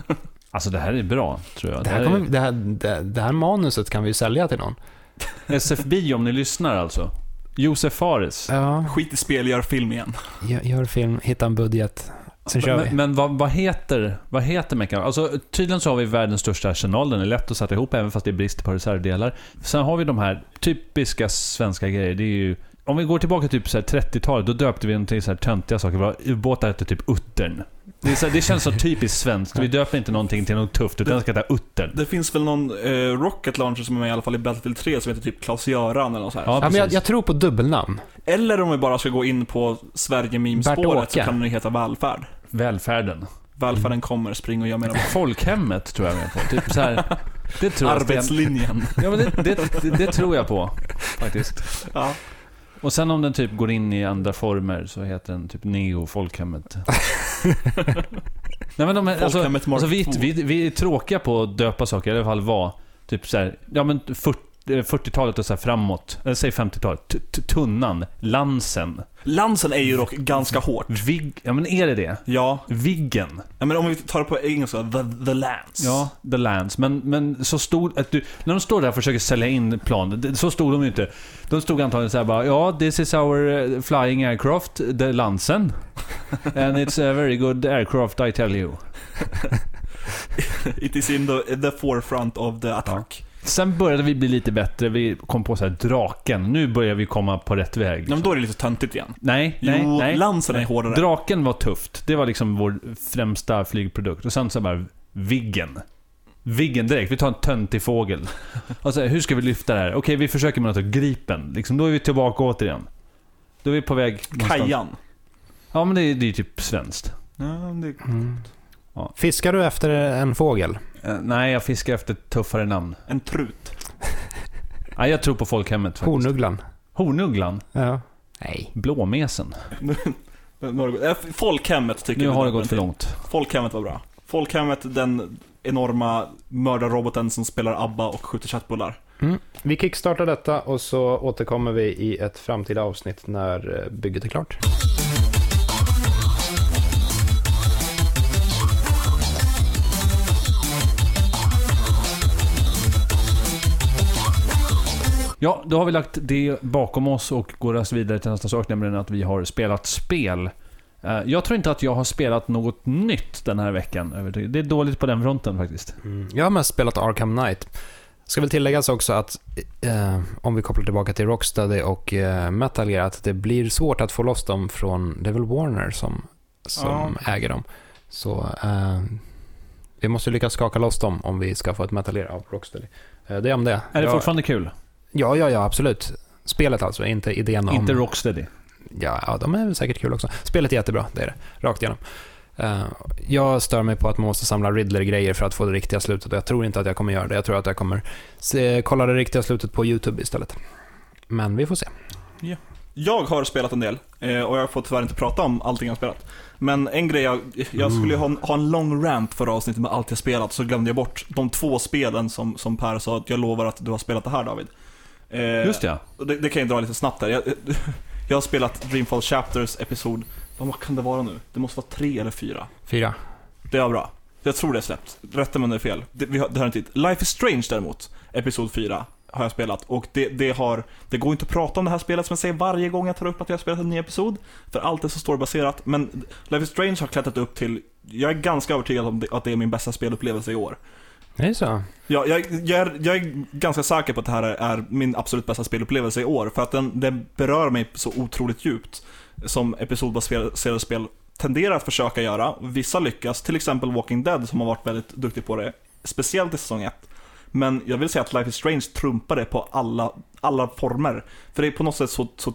Alltså det här är bra, tror jag. Det här, är- kommer, det, här, det, det här manuset kan vi ju sälja till någon. SFB om ni lyssnar alltså. Josef Fares. Ja, Skit i spel, gör film igen. gör, gör film, hitta en budget. Sen kör vi. Men, men vad, vad heter, vad heter meckan? Alltså tydligen så har vi världens största arsenal. Den är lätt att sätta ihop även fast det är brist på reservdelar. Sen har vi de här typiska svenska grejer. Det är ju... Om vi går tillbaka till typ så här 30-talet, då döpte vi någonting så här töntiga saker. Våra ubåtar hette typ Uttern. Det, så här, det känns så typiskt svenskt. Vi döper inte någonting till något tufft, utan den ska heta Uttern. Det finns väl någon eh, rocket launcher som är med i alla fall i Battlefield 3 som heter typ Klas-Göran eller något så här. Ja, Ja, men jag, jag tror på dubbelnamn. Eller om vi bara ska gå in på Sverige-meme-spåret så kan den heta Välfärd. Välfärden. Välfärden kommer, spring och gör mera Folkhemmet tror jag med på. Typ så här, det tror jag. Arbetslinjen. Ja, men det, det, det, det tror jag på, faktiskt. Ja. Och sen om den typ går in i andra former så heter den typ Neo Folkhemmet. Nej men de är, alltså, alltså vi, 2. vi, vi är tråkiga på att döpa saker, i alla fall var. Typ så här, ja men 40 eh, 40-talet och så framåt. Eller säg 50-talet. T- t- Tunnan. Lansen. Lansen är ju dock ganska hårt. Vig... Ja men är det det? Ja, Viggen. ja men om vi tar det på engelska, the, the Lance. Ja, the Lance. Men, men så stod... Att du, när de står där och försöker sälja in plan, det- så stod de ju inte. De stod antagligen såhär bara Ja, this is our eh, flying aircraft, the Lansen. And it's a very good aircraft I tell you. It is in the, the forefront of the attack. Sen började vi bli lite bättre. Vi kom på så här draken. Nu börjar vi komma på rätt väg. Ja, men då är det lite töntigt igen. Nej, nej, jo, nej. Lansen är hårdare. Draken var tufft. Det var liksom vår främsta flygprodukt. Och sen så bara Viggen. Viggen direkt. Vi tar en töntig fågel. Alltså, hur ska vi lyfta det här? Okej, vi försöker med något. Gripen. Liksom, då är vi tillbaka återigen. Då är vi på väg någonstans. Kajan. Ja, men det är, är typ svenskt. Ja, det, Mm. Ja. Fiskar du efter en fågel? Eh, nej, jag fiskar efter tuffare namn. en trut. Nej, jag tror på folkhemmet faktiskt. Hornugglan? Hornugglan. Ja. Nej. Blåmesen. Nu har eh, Folkhemmet tycker Nu jag har vi det gått för till. långt. Folkhemmet var bra. Folkhemmet, den enorma mördarroboten som spelar ABBA och skjuter köttbullar. Vi kickstartar detta och så återkommer vi i ett framtida avsnitt när eh, bygget är klart. Ja, då har vi lagt det bakom oss och går raskt vidare till nästa sak, nämligen att vi har spelat spel. Eh, Jag tror inte att jag har spelat något nytt den här veckan. Det är dåligt på den fronten faktiskt. Jag har mest spelat Arkham Knight. Ska väl tilläggas också att eh, om vi kopplar tillbaka till Rocksteady och eh, Metal Gear, att det blir svårt att få loss dem från Devil Warner som, som äger dem. Så eh, vi måste lyckas skaka loss dem om vi ska få ett Metal Gear av Rocksteady. Eh, det är om det. Är det ja, fortfarande kul? Ja, ja, ja, absolut. Spelet alltså, inte idén om... Inte Rocksteady. Ja, ja, de är väl säkert kul också. Spelet är jättebra, det är det. Rakt igenom. Eh, jag stör mig på att man måste samla Riddler-grejer för att få det riktiga slutet och jag tror inte att jag kommer göra det. Jag tror att jag kommer se, kolla det riktiga slutet på YouTube istället. Men vi får se. Jag har spelat en del eh, och jag får tyvärr inte prata om allting jag har spelat. Men en grej, jag, jag skulle ha en, ha en lång rant förra avsnittet med allt jag spelat, så glömde jag bort de två spelen som, som Per sa att jag lovar att du har spelat det här David. Eh, Just ja. Det, det kan jag dra lite snabbt här. Jag, jag har spelat Dreamfall Chapters episod, vad kan det vara nu? Det måste vara tre eller fyra. Fyra. Det var bra. Jag tror det är släppt. Rätta mig om det är fel. Det, vi har, det har inte hit. Life is Strange däremot, Episod 4, har jag spelat. Och det, det har... Det går inte att prata om det här spelet som jag säger varje gång jag tar upp att jag har spelat en ny episod. För allt är så storybaserat. Men Life is Strange har klättrat upp till... Jag är ganska övertygad om det, att det är min bästa spelupplevelse i år. Det är så. Ja, jag, jag, är, jag är ganska säker på att det här är, min absolut bästa spelupplevelse i år. För att den, den berör mig så otroligt djupt. Som episodbaserade spel tenderar att försöka göra. Vissa lyckas, till exempel Walking Dead som har varit väldigt duktig på det. Speciellt i säsong 1. Men jag vill säga att Life is Strange trumpar det på alla, alla former. För det är på något sätt så, så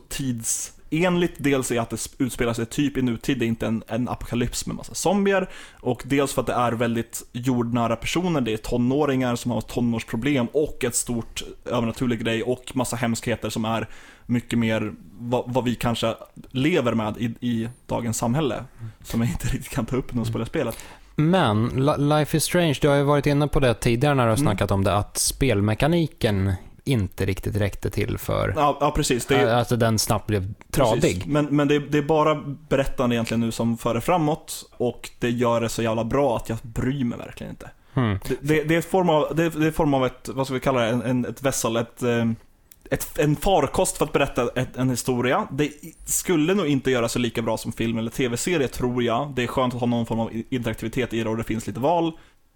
tidsenligt. Dels är att det utspelar sig typ i nutid, det är inte en, en apokalyps med massa zombier. Och dels för att det är väldigt jordnära personer, det är tonåringar som har tonårsproblem och ett stort övernaturlig grej och massa hemskheter som är mycket mer vad, vad vi kanske lever med i, i dagens samhälle. Som jag inte riktigt kan ta upp när jag spelar spelet. Men Li- Life is Strange, du har ju varit inne på det tidigare när du har Mm. snackat om det, att spelmekaniken inte riktigt räckte till för Ja, ja precis. Det är, att den snabbt blev tradig. Precis. Men, men det, är, det är bara berättande egentligen nu som för det framåt och det gör det så jävla bra att jag bryr mig verkligen inte. Hmm. Det, det, det är form av, det, det är form av ett, vad ska vi kalla det, en, en, ett vessel, ett, eh, ett, en farkost för att berätta ett, en historia. Det skulle nog inte göra sig lika bra som film eller tv-serie tror jag. Det är skönt att ha någon form av interaktivitet i det och det finns lite val.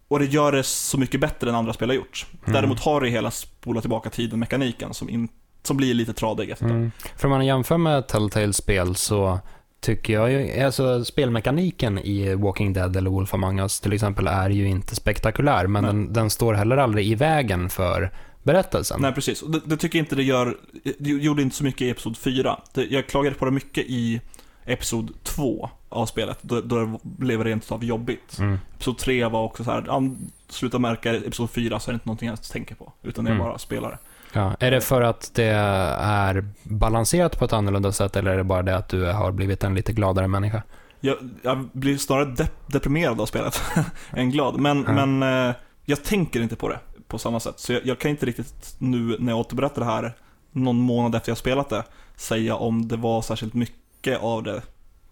Och det gör det så mycket bättre än andra spel har gjort. Mm. Däremot har det hela spola tillbaka tiden-mekaniken som, in, som blir lite tradig efter. Mm. För om man jämför med Telltale-spel så tycker jag ju, alltså spelmekaniken i Walking Dead eller Wolf Among Us till exempel är ju inte spektakulär, men den, den står heller aldrig i vägen för berättelsen. Nej, precis. Det, det tycker jag inte det gör, det gjorde inte så mycket i Episod 4. Det, jag klagade på det mycket i Episod 2 av spelet, då, då det blev rent utav jobbigt. Mm. Episod 3 var också så här, ja, sluta märka Episod 4 så är det inte någonting jag tänker på, utan det är Mm. bara spelare. Ja. Är det för att det är balanserat på ett annorlunda sätt eller är det bara det att du har blivit en lite gladare människa? Jag, jag blir snarare dep- deprimerad av spelet än glad, men, Ja. men eh, jag tänker inte på det på samma sätt. Så jag, jag kan inte riktigt nu när jag återberättar det här, någon månad efter jag spelat det, säga om det var särskilt mycket av det.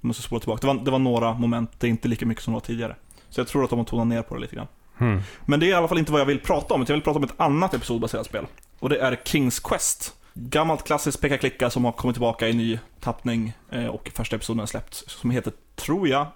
Jag måste spola tillbaka. Det var, det var några moment, det är inte lika mycket som det var tidigare. Så jag tror att de har tonat ner på det lite grann. Hmm. Men det är i alla fall inte vad jag vill prata om, utan jag vill prata om ett annat episodbaserat spel. Och det är Kings Quest. Gammalt klassiskt peka-klicka som har kommit tillbaka i ny tappning eh, och första episoden är släppt. Som heter, tror jag,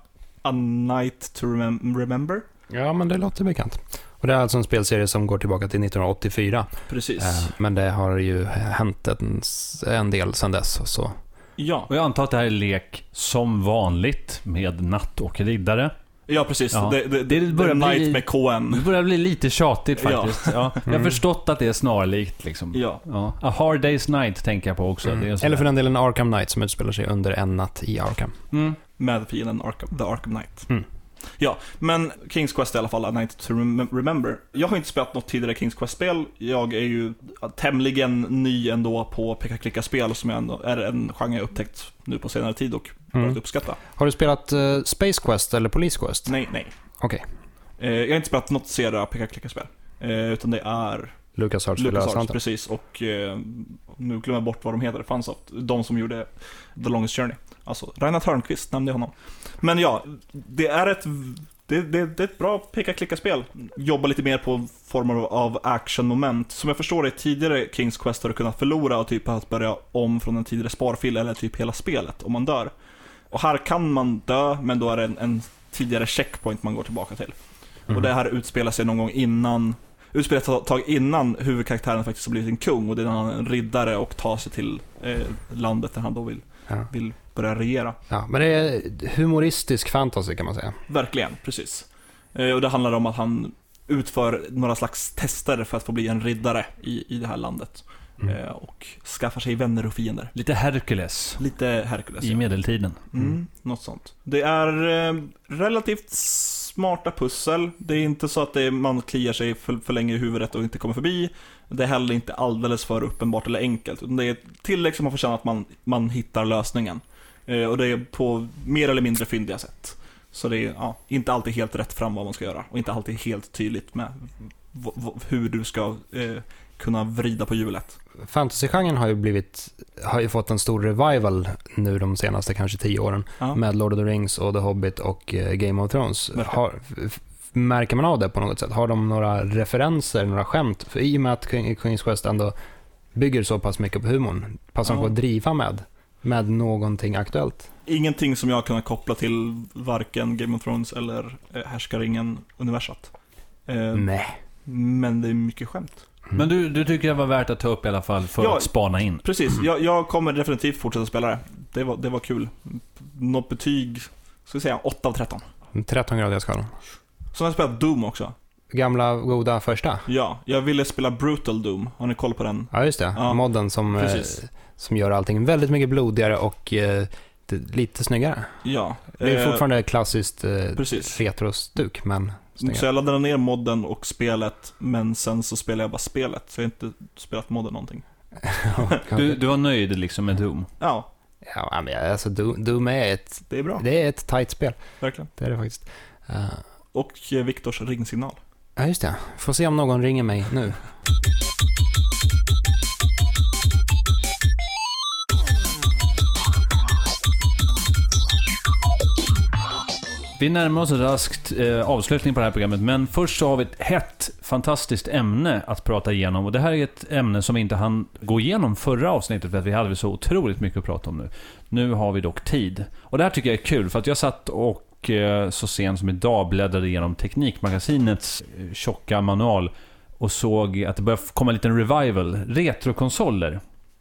A Night to Remem- Remember. Ja, men det låter bekant. Och det är alltså en spelserie som går tillbaka till 1984. Precis. Eh, Men det har ju hänt en, en del sedan dess. Så. Ja. Och jag antar att det här är lek som vanligt med natt och riddare. ja, precis. Ja. Det, det, Det det, börjar börjar bli- Night med KN. Det börjar bli lite tjatigt Ja. faktiskt. Ja. Jag har Mm. förstått att det är snarlikt liksom. Ja. Ja. A Hard Day's Night tänker jag på också. Det är Mm. Eller för den delen Arkham Knight som utspelar sig under en natt i Arkham. Mm. Med fienden Arkham, The Arkham Knight. Mm. Ja, men Kings Quest i alla fall, A Night to Rem- Remember. Jag har inte spelat något tidigare Kings Quest-spel. Jag är ju tämligen ny ändå på peka-klicka-spel som ändå är en genre jag upptäckt nu på senare tid och börjat Mm. uppskatta. Har du spelat eh, Space Quest eller Police Quest? Nej, nej. Okej. Eh, jag har inte spelat något serie peka-klicka-spel. Eh, utan det är Lucas Arts LucasArts, Santa. precis. Och eh, nu glömmer jag bort vad de heter. Funsoft. De som gjorde The Longest Journey. Alltså, Reinhard Törnqvist nämnde jag honom. Men ja, det är ett, det, det, det är ett bra peka-klicka-spel. Jobba lite mer på former av action-moment. Som jag förstår det, tidigare Kings Quest har du kunnat förlora och typ att börja om från en tidigare sparfil eller typ hela spelet om man dör. Och här kan man dö, men då är det en, en tidigare checkpoint man går tillbaka till. Mm. Och det här utspelar sig någon gång innan Utspelar sig ett tag innan huvudkaraktären faktiskt har blivit en kung och det är när han är en riddare och tar sig till eh, landet där han då vill, Ja. vill börja regera. ja, men det är humoristisk fantasy kan man säga. Verkligen, precis. Eh, och det handlar om att han utför några slags tester för att få bli en riddare i, i det här landet. Mm. Eh, och skaffar sig vänner och fiender. Lite Hercules Lite Hercules. i ja. medeltiden. Mm, något sånt. Det är eh, relativt smarta pussel. Det är inte så att det är, man kliar sig för, för länge i huvudet och inte kommer förbi. Det är heller inte alldeles för uppenbart eller enkelt. Utan det är ett tillägg som man får känna att man, man hittar lösningen. Eh, och det är på mer eller mindre fyndiga sätt. Så det är ja, inte alltid helt rätt fram vad man ska göra. Och inte alltid helt tydligt med hur du ska eh, kunna vrida på hjulet. Fantasygenren har ju blivit, har ju fått en stor revival nu de senaste kanske tio åren. Ja. Med Lord of the Rings och The Hobbit och eh, Game of Thrones. Har, märker man av det på något sätt? Har de några referenser, några skämt? För i och med att Queen's Quest ändå bygger så pass mycket på humorn, passar de Ja. på att driva med, med någonting aktuellt? Ingenting som jag har kunnat koppla till varken Game of Thrones eller eh, Härskaringen-universat. Eh, Nej. Men det är mycket skämt. Mm. Men du, du tycker det var värt att ta upp i alla fall för Ja. att spana in? Precis, jag, jag kommer definitivt fortsätta spela det. Det var, det var kul. Något betyg, ska vi säga 8 av 13. 13-gradiga skalan. Så har jag spelat Doom också. Gamla goda första. Ja, jag ville spela Brutal Doom. Har ni koll på den? Ja, just det. Ja. Modden som, eh, Precis. som gör allting väldigt mycket blodigare och eh, lite snyggare. Ja. Det är Eh, fortfarande klassiskt eh, Precis. retrostuk, men Så jag laddade ner modden och spelet, men sen så spelade jag bara spelet. Så jag har inte spelat modden någonting. Du, du var nöjd liksom med Doom? Ja, Ja, men alltså Doom, Doom är ett, det är bra. det är ett tight spel. Verkligen. Det är det faktiskt. Eh, Och eh, Viktors ringsignal. Ja, just det. Får se om någon ringer mig nu. Vi närmar oss raskt eh, avslutning på det här programmet, men först så har vi ett hett, fantastiskt ämne att prata igenom. Och det här är ett ämne som vi inte hann gå igenom förra avsnittet, för att vi hade så otroligt mycket att prata om nu. Nu har vi dock tid. Och det här tycker jag är kul, för att jag satt och eh, så sent som idag bläddrade igenom Teknikmagasinets eh, tjocka manual och såg att det börjar komma en liten revival. Retrokonsoler.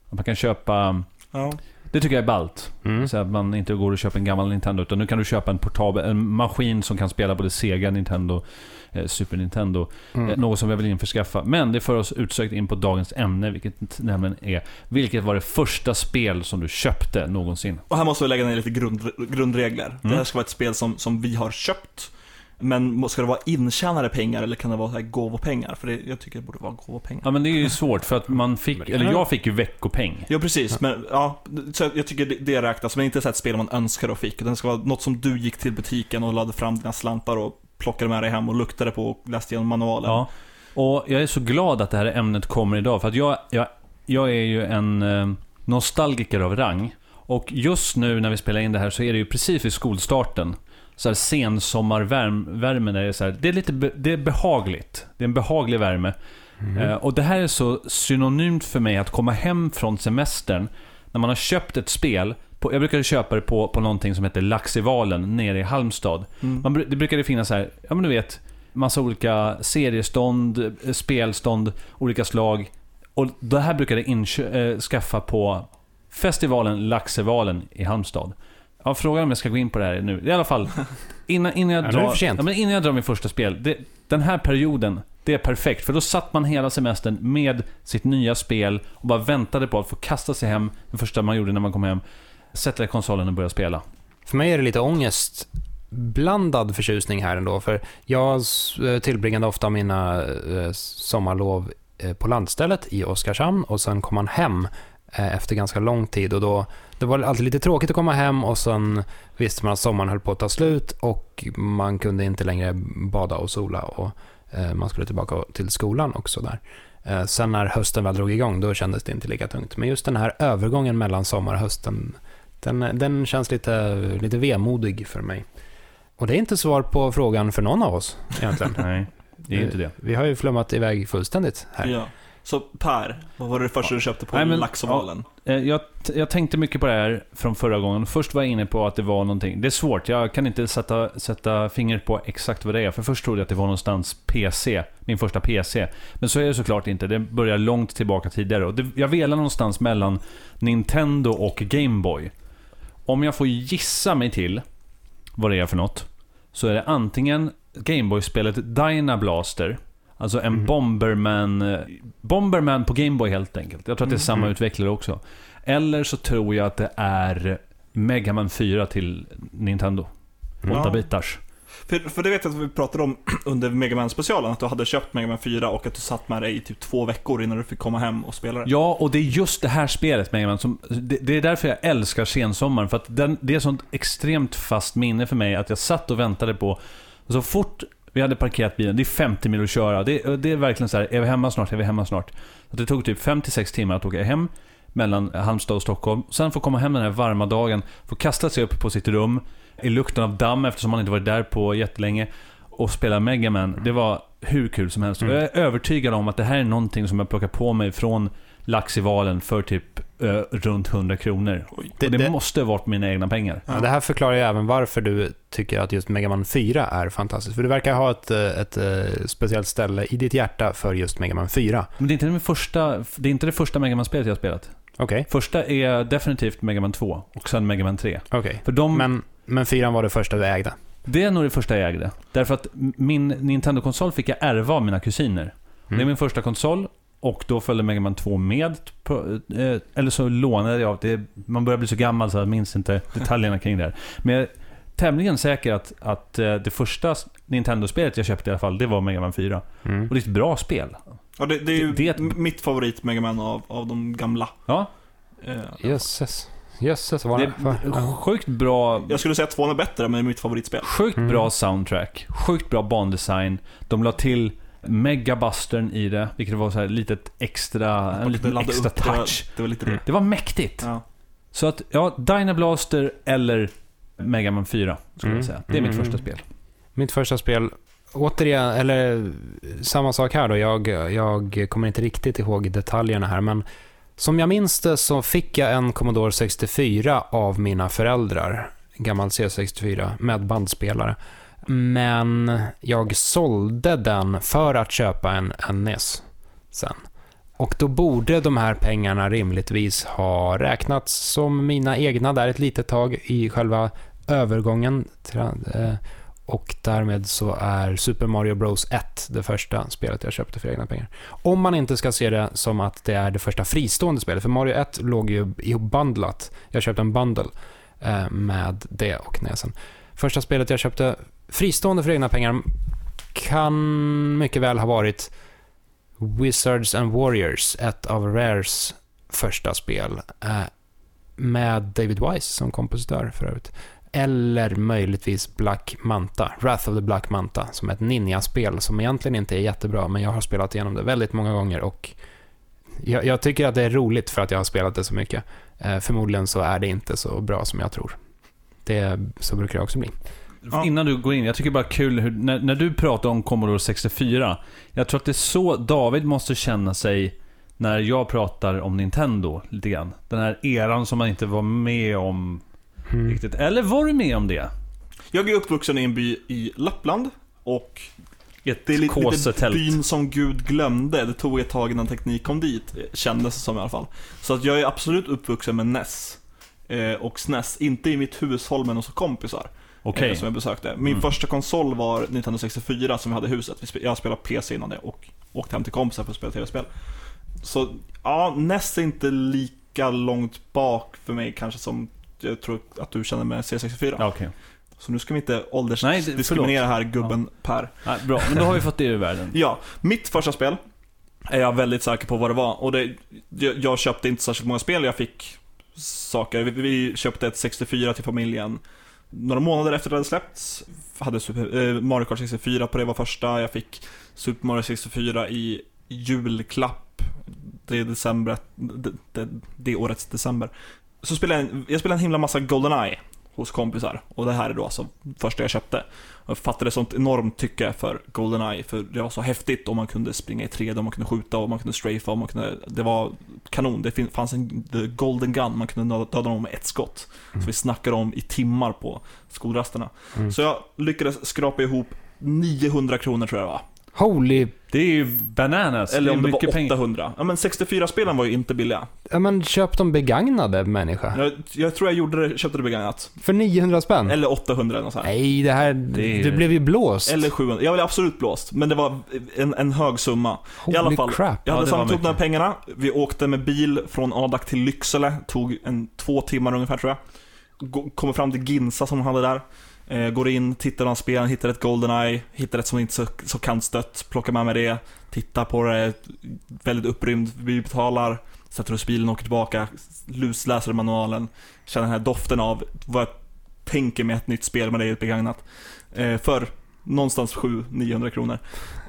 Att man kan köpa... Ja. Det tycker jag är ballt. Mm. Så att man inte går och köper en gammal Nintendo, utan nu kan du köpa en portabel, en maskin som kan spela både Sega, Nintendo, eh, Super Nintendo. Eh, Mm. något som jag vill införskaffa. Men det för oss utsökt in på dagens ämne, vilket nämligen är Vilket var det första spel som du köpte någonsin? Och här måste vi lägga ner lite grund, grundregler. Det här ska vara ett spel som, som vi har köpt. Men ska det vara intjänade pengar eller kan det vara så här gåvopengar? För det, jag tycker det borde vara gåvopengar. Ja men det är ju svårt för att man fick, eller jag fick ju veckopeng. Ja, precis. Men ja, så jag tycker det, det räknas. Men inte så ett spel man önskar och fick. Utan det ska vara något som du gick till butiken och lade fram dina slantar och plockade med dig hem och luktade på och läste igenom manualen. Ja. Och jag är så glad att det här ämnet kommer idag, för att jag, jag, jag är ju en eh, nostalgiker av rang. Och just nu när vi spelar in det här så är det ju precis vid skolstarten. Så här sensommarvärmen är så här, det är lite be, det är behagligt. Det är en behaglig värme. Eh, och det här är så synonymt för mig att komma hem från semestern när man har köpt ett spel. På, jag brukade köpa det på, på någonting som heter Laxivalen nere i Halmstad. Mm. Man, det brukade finnas så här, ja men du vet, massa olika seriestånd, eh, spelstånd, olika slag. Och det här brukade jag eh, skaffa på festivalen Laxevalen i Halmstad. Ja, frågan om jag ska gå in på det här nu. I alla fall, innan, innan, jag, Ja, är drar, sent. ja, men innan jag drar min första spel. Det, den här perioden, det är perfekt. För då satt man hela semestern med sitt nya spel och bara väntade på att få kasta sig hem. Det första man gjorde när man kom hem. Sätta konsolen och börja spela. För mig är det lite ångestblandad förtjusning här ändå. För jag eh, tillbringade ofta mina eh, sommarlov eh, på landstället i Oskarshamn och sen kom man hem efter ganska lång tid och då det var alltid lite tråkigt att komma hem och sen visste man att sommaren höll på att ta slut och man kunde inte längre bada och sola och eh, man skulle tillbaka till skolan och sådär. Eh, Sen när hösten väl drog igång, då kändes det inte lika tungt. Men just den här övergången mellan sommar och hösten, den, den känns lite, lite vemodig för mig. Och det är inte svar på frågan för någon av oss egentligen. Nej, det är inte det. Vi har ju flummat iväg fullständigt här. Ja. Så Per, vad var det första du köpte på Nej, men- Laxovalen? Eh, Jag, jag tänkte mycket på det här från förra gången. Först var jag inne på att det var någonting. Det är svårt, jag kan inte sätta, sätta fingret på exakt vad det är. För först trodde jag att det var någonstans PC, min första PC. Men så är det såklart inte. Det börjar långt tillbaka tidigare. Och det, jag velar någonstans mellan Nintendo och Game Boy. Om jag får gissa mig till vad det är för något, så är det antingen Gameboy-spelet Dyna Blaster, alltså en Mhm. Bomberman, Bomberman på Gameboy helt enkelt. Jag tror att det är samma Mhm. utvecklare också. Eller så tror jag att det är Mega Man 4 till Nintendo. Mm. 8 Ja. bitars. För, för det vet jag att vi pratade om under Mega man specialen att du hade köpt Mega Man 4 och att du satt med det i typ två veckor innan du fick komma hem och spela det. Ja, och det är just det här spelet, Mega Man, som, det, det är därför jag älskar sensommaren. För att den, det är sånt extremt fast minne för mig att jag satt och väntade på... Så fort vi hade parkerat bilen, det är 50 mil att köra. Det, det är verkligen så här, är vi hemma snart? Är vi hemma snart? Så det tog typ 5-6 timmar att åka hem mellan Halmstad och Stockholm. Sen få komma hem den här varma dagen, få kasta sig upp på sitt rum i lukten av damm eftersom man inte varit där på jättelänge och spela Mega Man. Det var hur kul som helst. Mm. Jag är övertygad om att det här är någonting som jag plockar på mig från Laxivalen för typ eh, runt 100 kronor. Oj. Det- och det, det- måste ha varit mina egna pengar. Ja, det här förklarar ju även varför du tycker att just Mega Man 4 är fantastiskt. För du verkar ha ett, eh, ett, eh, speciellt ställe i ditt hjärta för just Mega Man 4. Men det är inte det, första, det, är inte det första Mega Man-spelet jag har spelat. Okej, Första är definitivt Mega Man 2 och sen Mega Man 3. okej. För de, Men, men 4 var det första du ägde? det är nog det första jag ägde. Därför att min Nintendo-konsol fick jag ärva av mina kusiner. Det är Mm. min första konsol och då följde Mega Man 2 med. På, eh, eller så lånade jag. Det, man börjar bli så gammal så jag minns inte detaljerna kring det här. Men jag är tämligen säker att, att eh, det första Nintendo-spelet jag köpte i alla fall, det var Mega Man 4. Mm. Och det är ett bra spel. Ja, det, det är ju Det- det- mitt favorit Mega Man av, av de gamla. Ja, Eh, Jösses. Jösses, vad det är sjukt bra Jag skulle säga att tvåan är bättre, men det är mitt favoritspel. Sjukt Mm. bra soundtrack, sjukt bra bandesign. De la till megabustern i det, vilket var så här litet extra, en liten extra upp, det var- touch. Det var lite Mm. det. Det var mäktigt. Ja. Så att, ja, Dyna Blaster eller Mega Man 4, skulle Mm. jag säga. Det är mitt Mm. första spel. Mitt första spel, återigen, eller samma sak här då. Jag, jag kommer inte riktigt ihåg detaljerna här, men som jag minns det så fick jag en Commodore 64 av mina föräldrar. En gammal C64 med bandspelare. Men jag sålde den för att köpa en, en NES sen. Och då borde de här pengarna rimligtvis ha räknats som mina egna där ett litet tag i själva övergången. Eh, och därmed så är Super Mario Bros 1 det första spelet jag köpte för egna pengar. Om man inte ska se det som att det är det första fristående spelet, för Mario 1 låg ju ihopbundlat. Jag köpte en bundle eh, med det och näsen. Första spelet jag köpte fristående för egna pengar kan mycket väl ha varit Wizards and Warriors, ett av Rares första spel. Eh, med David Wise som kompositör för övrigt. Eller möjligtvis Black Manta, Wrath of the Black Manta, som är ett ninjaspel som egentligen inte är jättebra, men jag har spelat igenom det väldigt många gånger och jag, jag tycker att det är roligt för att jag har spelat det så mycket. Eh, förmodligen så är det inte så bra som jag tror. Det, så brukar det också bli. Ja. Innan du går in, jag tycker bara kul hur, när, när du pratar om Commodore 64. Jag tror att det är så David måste känna sig när jag pratar om Nintendo lite grann. Den här eran som man inte var med om Mm. riktigt. Eller var du med om det? Jag är uppvuxen i en by i Lappland och ett Det är lite, lite byn som Gud glömde. Det tog ett tag innan teknik kom dit, kändes det som i alla fall. Så att jag är absolut uppvuxen med NES. Eh, och SNES, inte i mitt hushåll men hos kompisar. Eh, Som jag besökte. Min Mm. första konsol var Nintendo 64 som vi hade i huset. Jag spelade PC innan det och åkte hem till kompisar för att spela tv-spel. Så ja, NES är inte lika långt bak för mig kanske som jag tror att du känner med C64. Ja, okej. Så nu ska vi inte åldersdiskriminera här gubben Per. Nej, bra, men då har vi fått det ur världen. Ja, mitt första spel är jag väldigt säker på vad det var. Och det, jag, jag köpte inte särskilt många spel, jag fick saker. Vi, vi köpte ett 64 till familjen. Några månader efter det hade släppts, hade Super, eh, Mario Kart 64 på det var första. Jag fick Super Mario 64 i julklapp. Det är december, det, det, det årets december. Så spelade jag, jag spelade en himla massa Goldeneye hos kompisar. Och det här är då alltså första jag köpte. Jag fattade sånt enormt tycke för Goldeneye, för det var så häftigt och man kunde springa i 3D, och man kunde skjuta och man kunde strafa och man kunde... Det var kanon. Det fanns en the Golden Gun, man kunde döda dem med ett skott. Så vi snackade om i timmar på skolrasterna. Mm. Så jag lyckades skrapa ihop 900 kronor tror jag det var. Holy... Det är ju bananas. Eller det om det mycket var pengar. 800. Ja men 64-spelen var ju inte billiga. Ja, men köp dem begagnade människa. Jag, jag tror jag gjorde det, köpte det begagnat. För 900 spänn? Eller 800 eller något sånt. Nej, det här... Det Du blev ju blåst. Eller 700. Jag blev absolut blåst. Men det var en, en hög summa. Holy I alla fall, crap. Jag hade det var samlat ihop de här pengarna. Vi åkte med bil från Adak till Lycksele. Tog en två timmar ungefär tror jag. Kommer fram till Ginsa som de hade där. Eh, går in, tittar på spelen, hittar ett Goldeneye, hittar ett som inte så, så kantstött, plockar med mig det, tittar på det, väldigt upprymd, vi betalar, sätter oss i bilen, åker tillbaka, lusläser manualen, känner den här doften av vad jag tänker med ett nytt spel, men det är ett begagnat. Eh, för någonstans 700-900 kronor.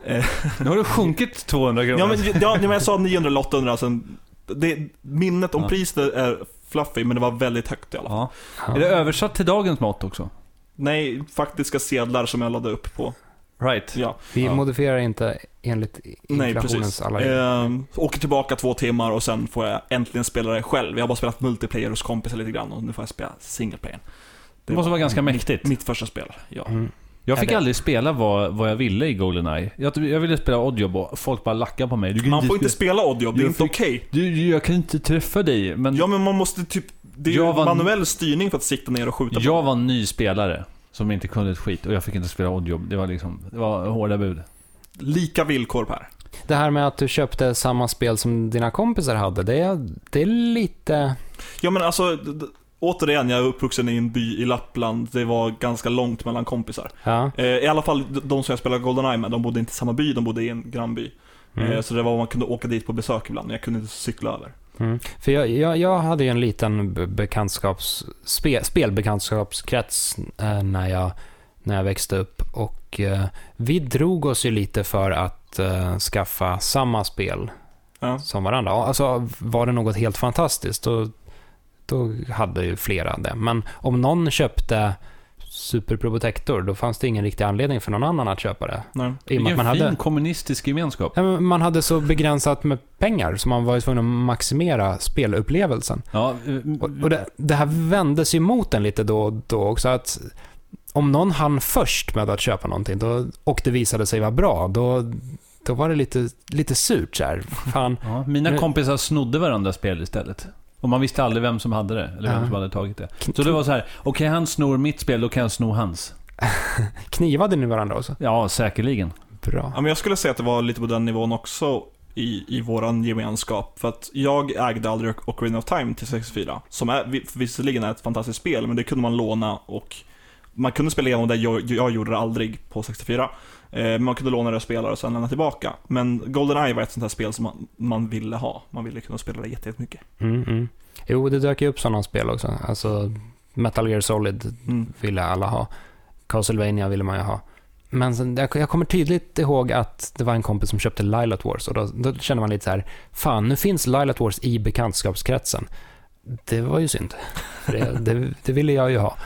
Eh, Nu har det sjunkit 200 kronor. Ja men, ja, men jag sa 900 eller 800, alltså, det, minnet om Ja. priset är fluffy, men det var väldigt högt i alla fall. ja. Ja. Är det översatt till dagens mått också? Nej, faktiska sedlar som jag laddade upp på. Right. Ja, Vi Ja. modifierar inte enligt inflationens alla regler. Ehm, åker tillbaka två timmar och sen får jag äntligen spela det själv. Jag har bara spelat multiplayer hos kompisar lite grann och nu får jag spela single player. Det måste vara ganska mäktigt. Mitt, första spel, ja. Mm. Jag fick det- aldrig spela vad, vad jag ville i Goldeneye. Jag, jag ville spela Oddjob och folk bara lackade på mig. Du kan Man får inte spela- Oddjob, det är Jag inte okej. Du, jag kan inte träffa dig. Men Ja men man måste typ, det är ju var- manuell styrning för att sikta ner och skjuta på. jag var en ny spelare som inte kunde ett skit och jag fick inte spela Oddjob. Det var liksom, det var hårda bud. Lika villkor Per. Det här med att du köpte samma spel som dina kompisar hade, det är, det är lite... Ja men alltså, återigen, jag är uppvuxen i en by i Lappland. Det var ganska långt mellan kompisar. Ja. Eh, I alla fall de som jag spelade Goldeneye med, de bodde inte i samma by, de bodde i en grannby. Mm. Eh, så det var man kunde åka dit på besök ibland, men jag kunde inte cykla över. Mm. För jag, jag, jag hade ju en liten be- bekantskaps, spe, spelbekantskapskrets eh, när, jag, när jag växte upp. Och eh, vi drog oss ju lite för att eh, skaffa samma spel Ja. som varandra. Alltså, var det något helt fantastiskt, då, då hade ju flera det. Men om någon köpte Super Probotector, då fanns det ingen riktig anledning för någon annan att köpa det. Nej. Vilken man fin hade, kommunistisk gemenskap. Man hade så begränsat med pengar, så man var ju tvungen att maximera spelupplevelsen. Ja, Och, och det, det här vändes ju mot en lite då och då också, att om någon hann först med att köpa någonting då, och det visade sig vara bra, då, då var det lite, lite surt så här. Fan, ja, mina Nu- kompisar snodde varandras spel istället. Och man visste aldrig vem som hade det, eller vem Ja. som hade tagit det. Så det var så här: okej han snor mitt spel, då kan jag sno hans. knivade ni varandra också? Ja, säkerligen. Bra. Ja, men jag skulle säga att det var lite på den nivån också i, i våran gemenskap. För att jag ägde aldrig Ocarina of Time till 64. Som är, vi- visserligen är ett fantastiskt spel, men det kunde man låna och man kunde spela igenom det, jag, jag gjorde det aldrig på 64. Eh, man kunde låna det och spela och sen lämna tillbaka. Men GoldenEye var ett sånt här spel som man, man ville ha. Man ville kunna spela det jätte- jättemycket. Mm, mm. Jo, det dök ju upp sådana spel också. Alltså, Metal Gear Solid Mm. ville alla ha. Castlevania ville man ju ha. Men sen, jag, kommer tydligt ihåg att det var en kompis som köpte Lilat Wars och då, då kände man lite så här, fan nu finns Lilat Wars i bekantskapskretsen. Det var ju synd. Det, det, det ville jag ju ha.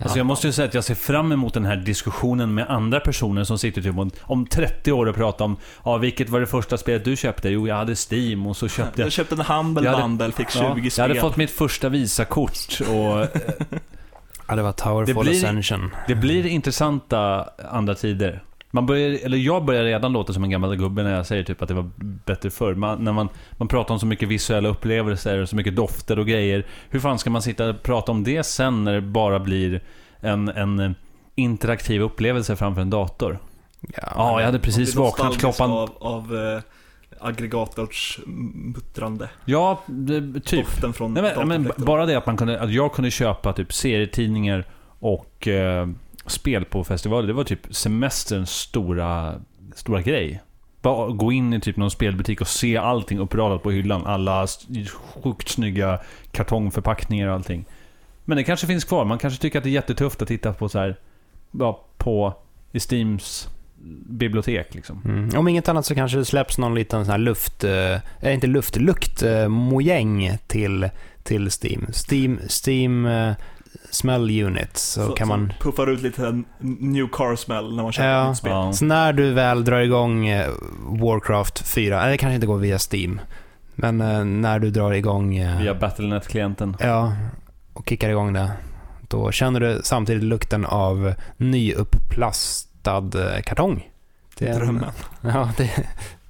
Alltså jag måste ju säga att jag ser fram emot den här diskussionen med andra personer som sitter typ om, om 30 år och pratar om ja, vilket var det första spelet du köpte? Jo, jag hade Steam och så köpte jag... Jag köpte en Humble Jag hade- Bundle, fick 20 Ja, spel. jag hade fått mitt första Visakort och Ja, det var Det Towerfall blir- Ascension. det blir intressanta andra tider. Man börjar, eller jag börjar redan låta som en gammal gubbe när jag säger typ att det var bättre förr. Man, när man, man pratar om så mycket visuella upplevelser, så mycket dofter och grejer. Hur fan ska man sitta och prata om det sen när det bara blir en, en interaktiv upplevelse framför en dator? Ja, jag hade precis vaknat klockan... Av, av eh, aggregators muttrande. Ja, det, typ. Doften från Nej, men, men bara det att, man kunde, att jag kunde köpa typ serietidningar och eh, spel på festivaler. Det var typ semesterns stora, stora grej. Bara gå in i typ någon spelbutik och se allting uppradat på hyllan. Alla sjukt snygga kartongförpackningar och allting. Men det kanske finns kvar. Man kanske tycker att det är jättetufft att titta på så här, ja, på i Steams bibliotek liksom. Mm. Om inget annat så kanske det släpps någon liten sån här luft, eh, eh inte luft, lukt eh, mojäng till, till Steam. Steam, Steam eh, Smell Unit. Så, kan man... puffar ut lite en new car smell när man köper Ja. ett nytt spel. Ja. Så när du väl drar igång eh, Warcraft 4, eller det kanske inte går via Steam, men eh, när du drar igång eh, Via Battlenet-klienten. Ja, och kickar igång det. Då känner du samtidigt lukten av nyupplastad kartong. Det är en- Drömmen. Ja, det,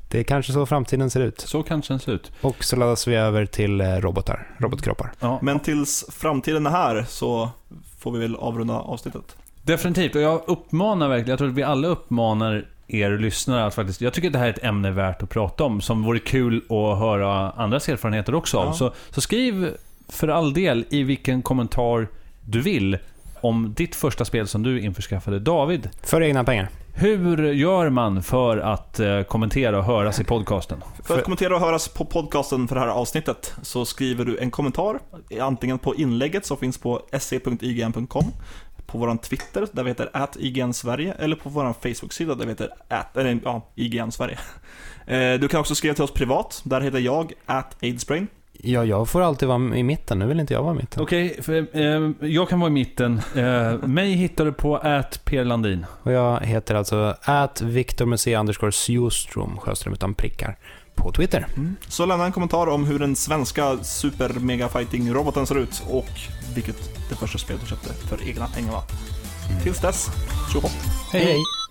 det är kanske så framtiden ser ut. Så kanske den ser ut. Och så laddas vi över till eh, robotar, robotkroppar. Ja. Men tills framtiden är här så får vi väl avrunda avsnittet. Definitivt, och jag uppmanar verkligen, jag tror att vi alla uppmanar er lyssnare att faktiskt, jag tycker att det här är ett ämne värt att prata om, som vore kul att höra andras erfarenheter också av. Ja. Så, så skriv för all del i vilken kommentar du vill om ditt första spel som du införskaffade. David, För egna pengar hur gör man för att eh, kommentera och höras i podcasten? För att kommentera och höras på podcasten för det här avsnittet så skriver du en kommentar, antingen på inlägget som finns på se.ign.com, på våran Twitter där vi heter @ignsverige eller på våran Facebook-sida där vi heter at, eller, ja, IGN Sverige. Eh, du kan också skriva till oss privat, där heter jag @aidsbrain. Ja, jag får alltid vara i mitten. Nu vill inte jag vara i mitten. Okej, för, eh, jag kan vara i mitten. Eh, mig hittar du på att Per Landin. Och jag heter alltså at Victor Museet underscore Sjostrom, Sjöström utan prickar, på Twitter. Så lämna en kommentar om hur den svenska super mega fighting roboten ser ut och vilket det första spelet du köpte för egna pengar var. Tills dess, tjohopp! hej. hej.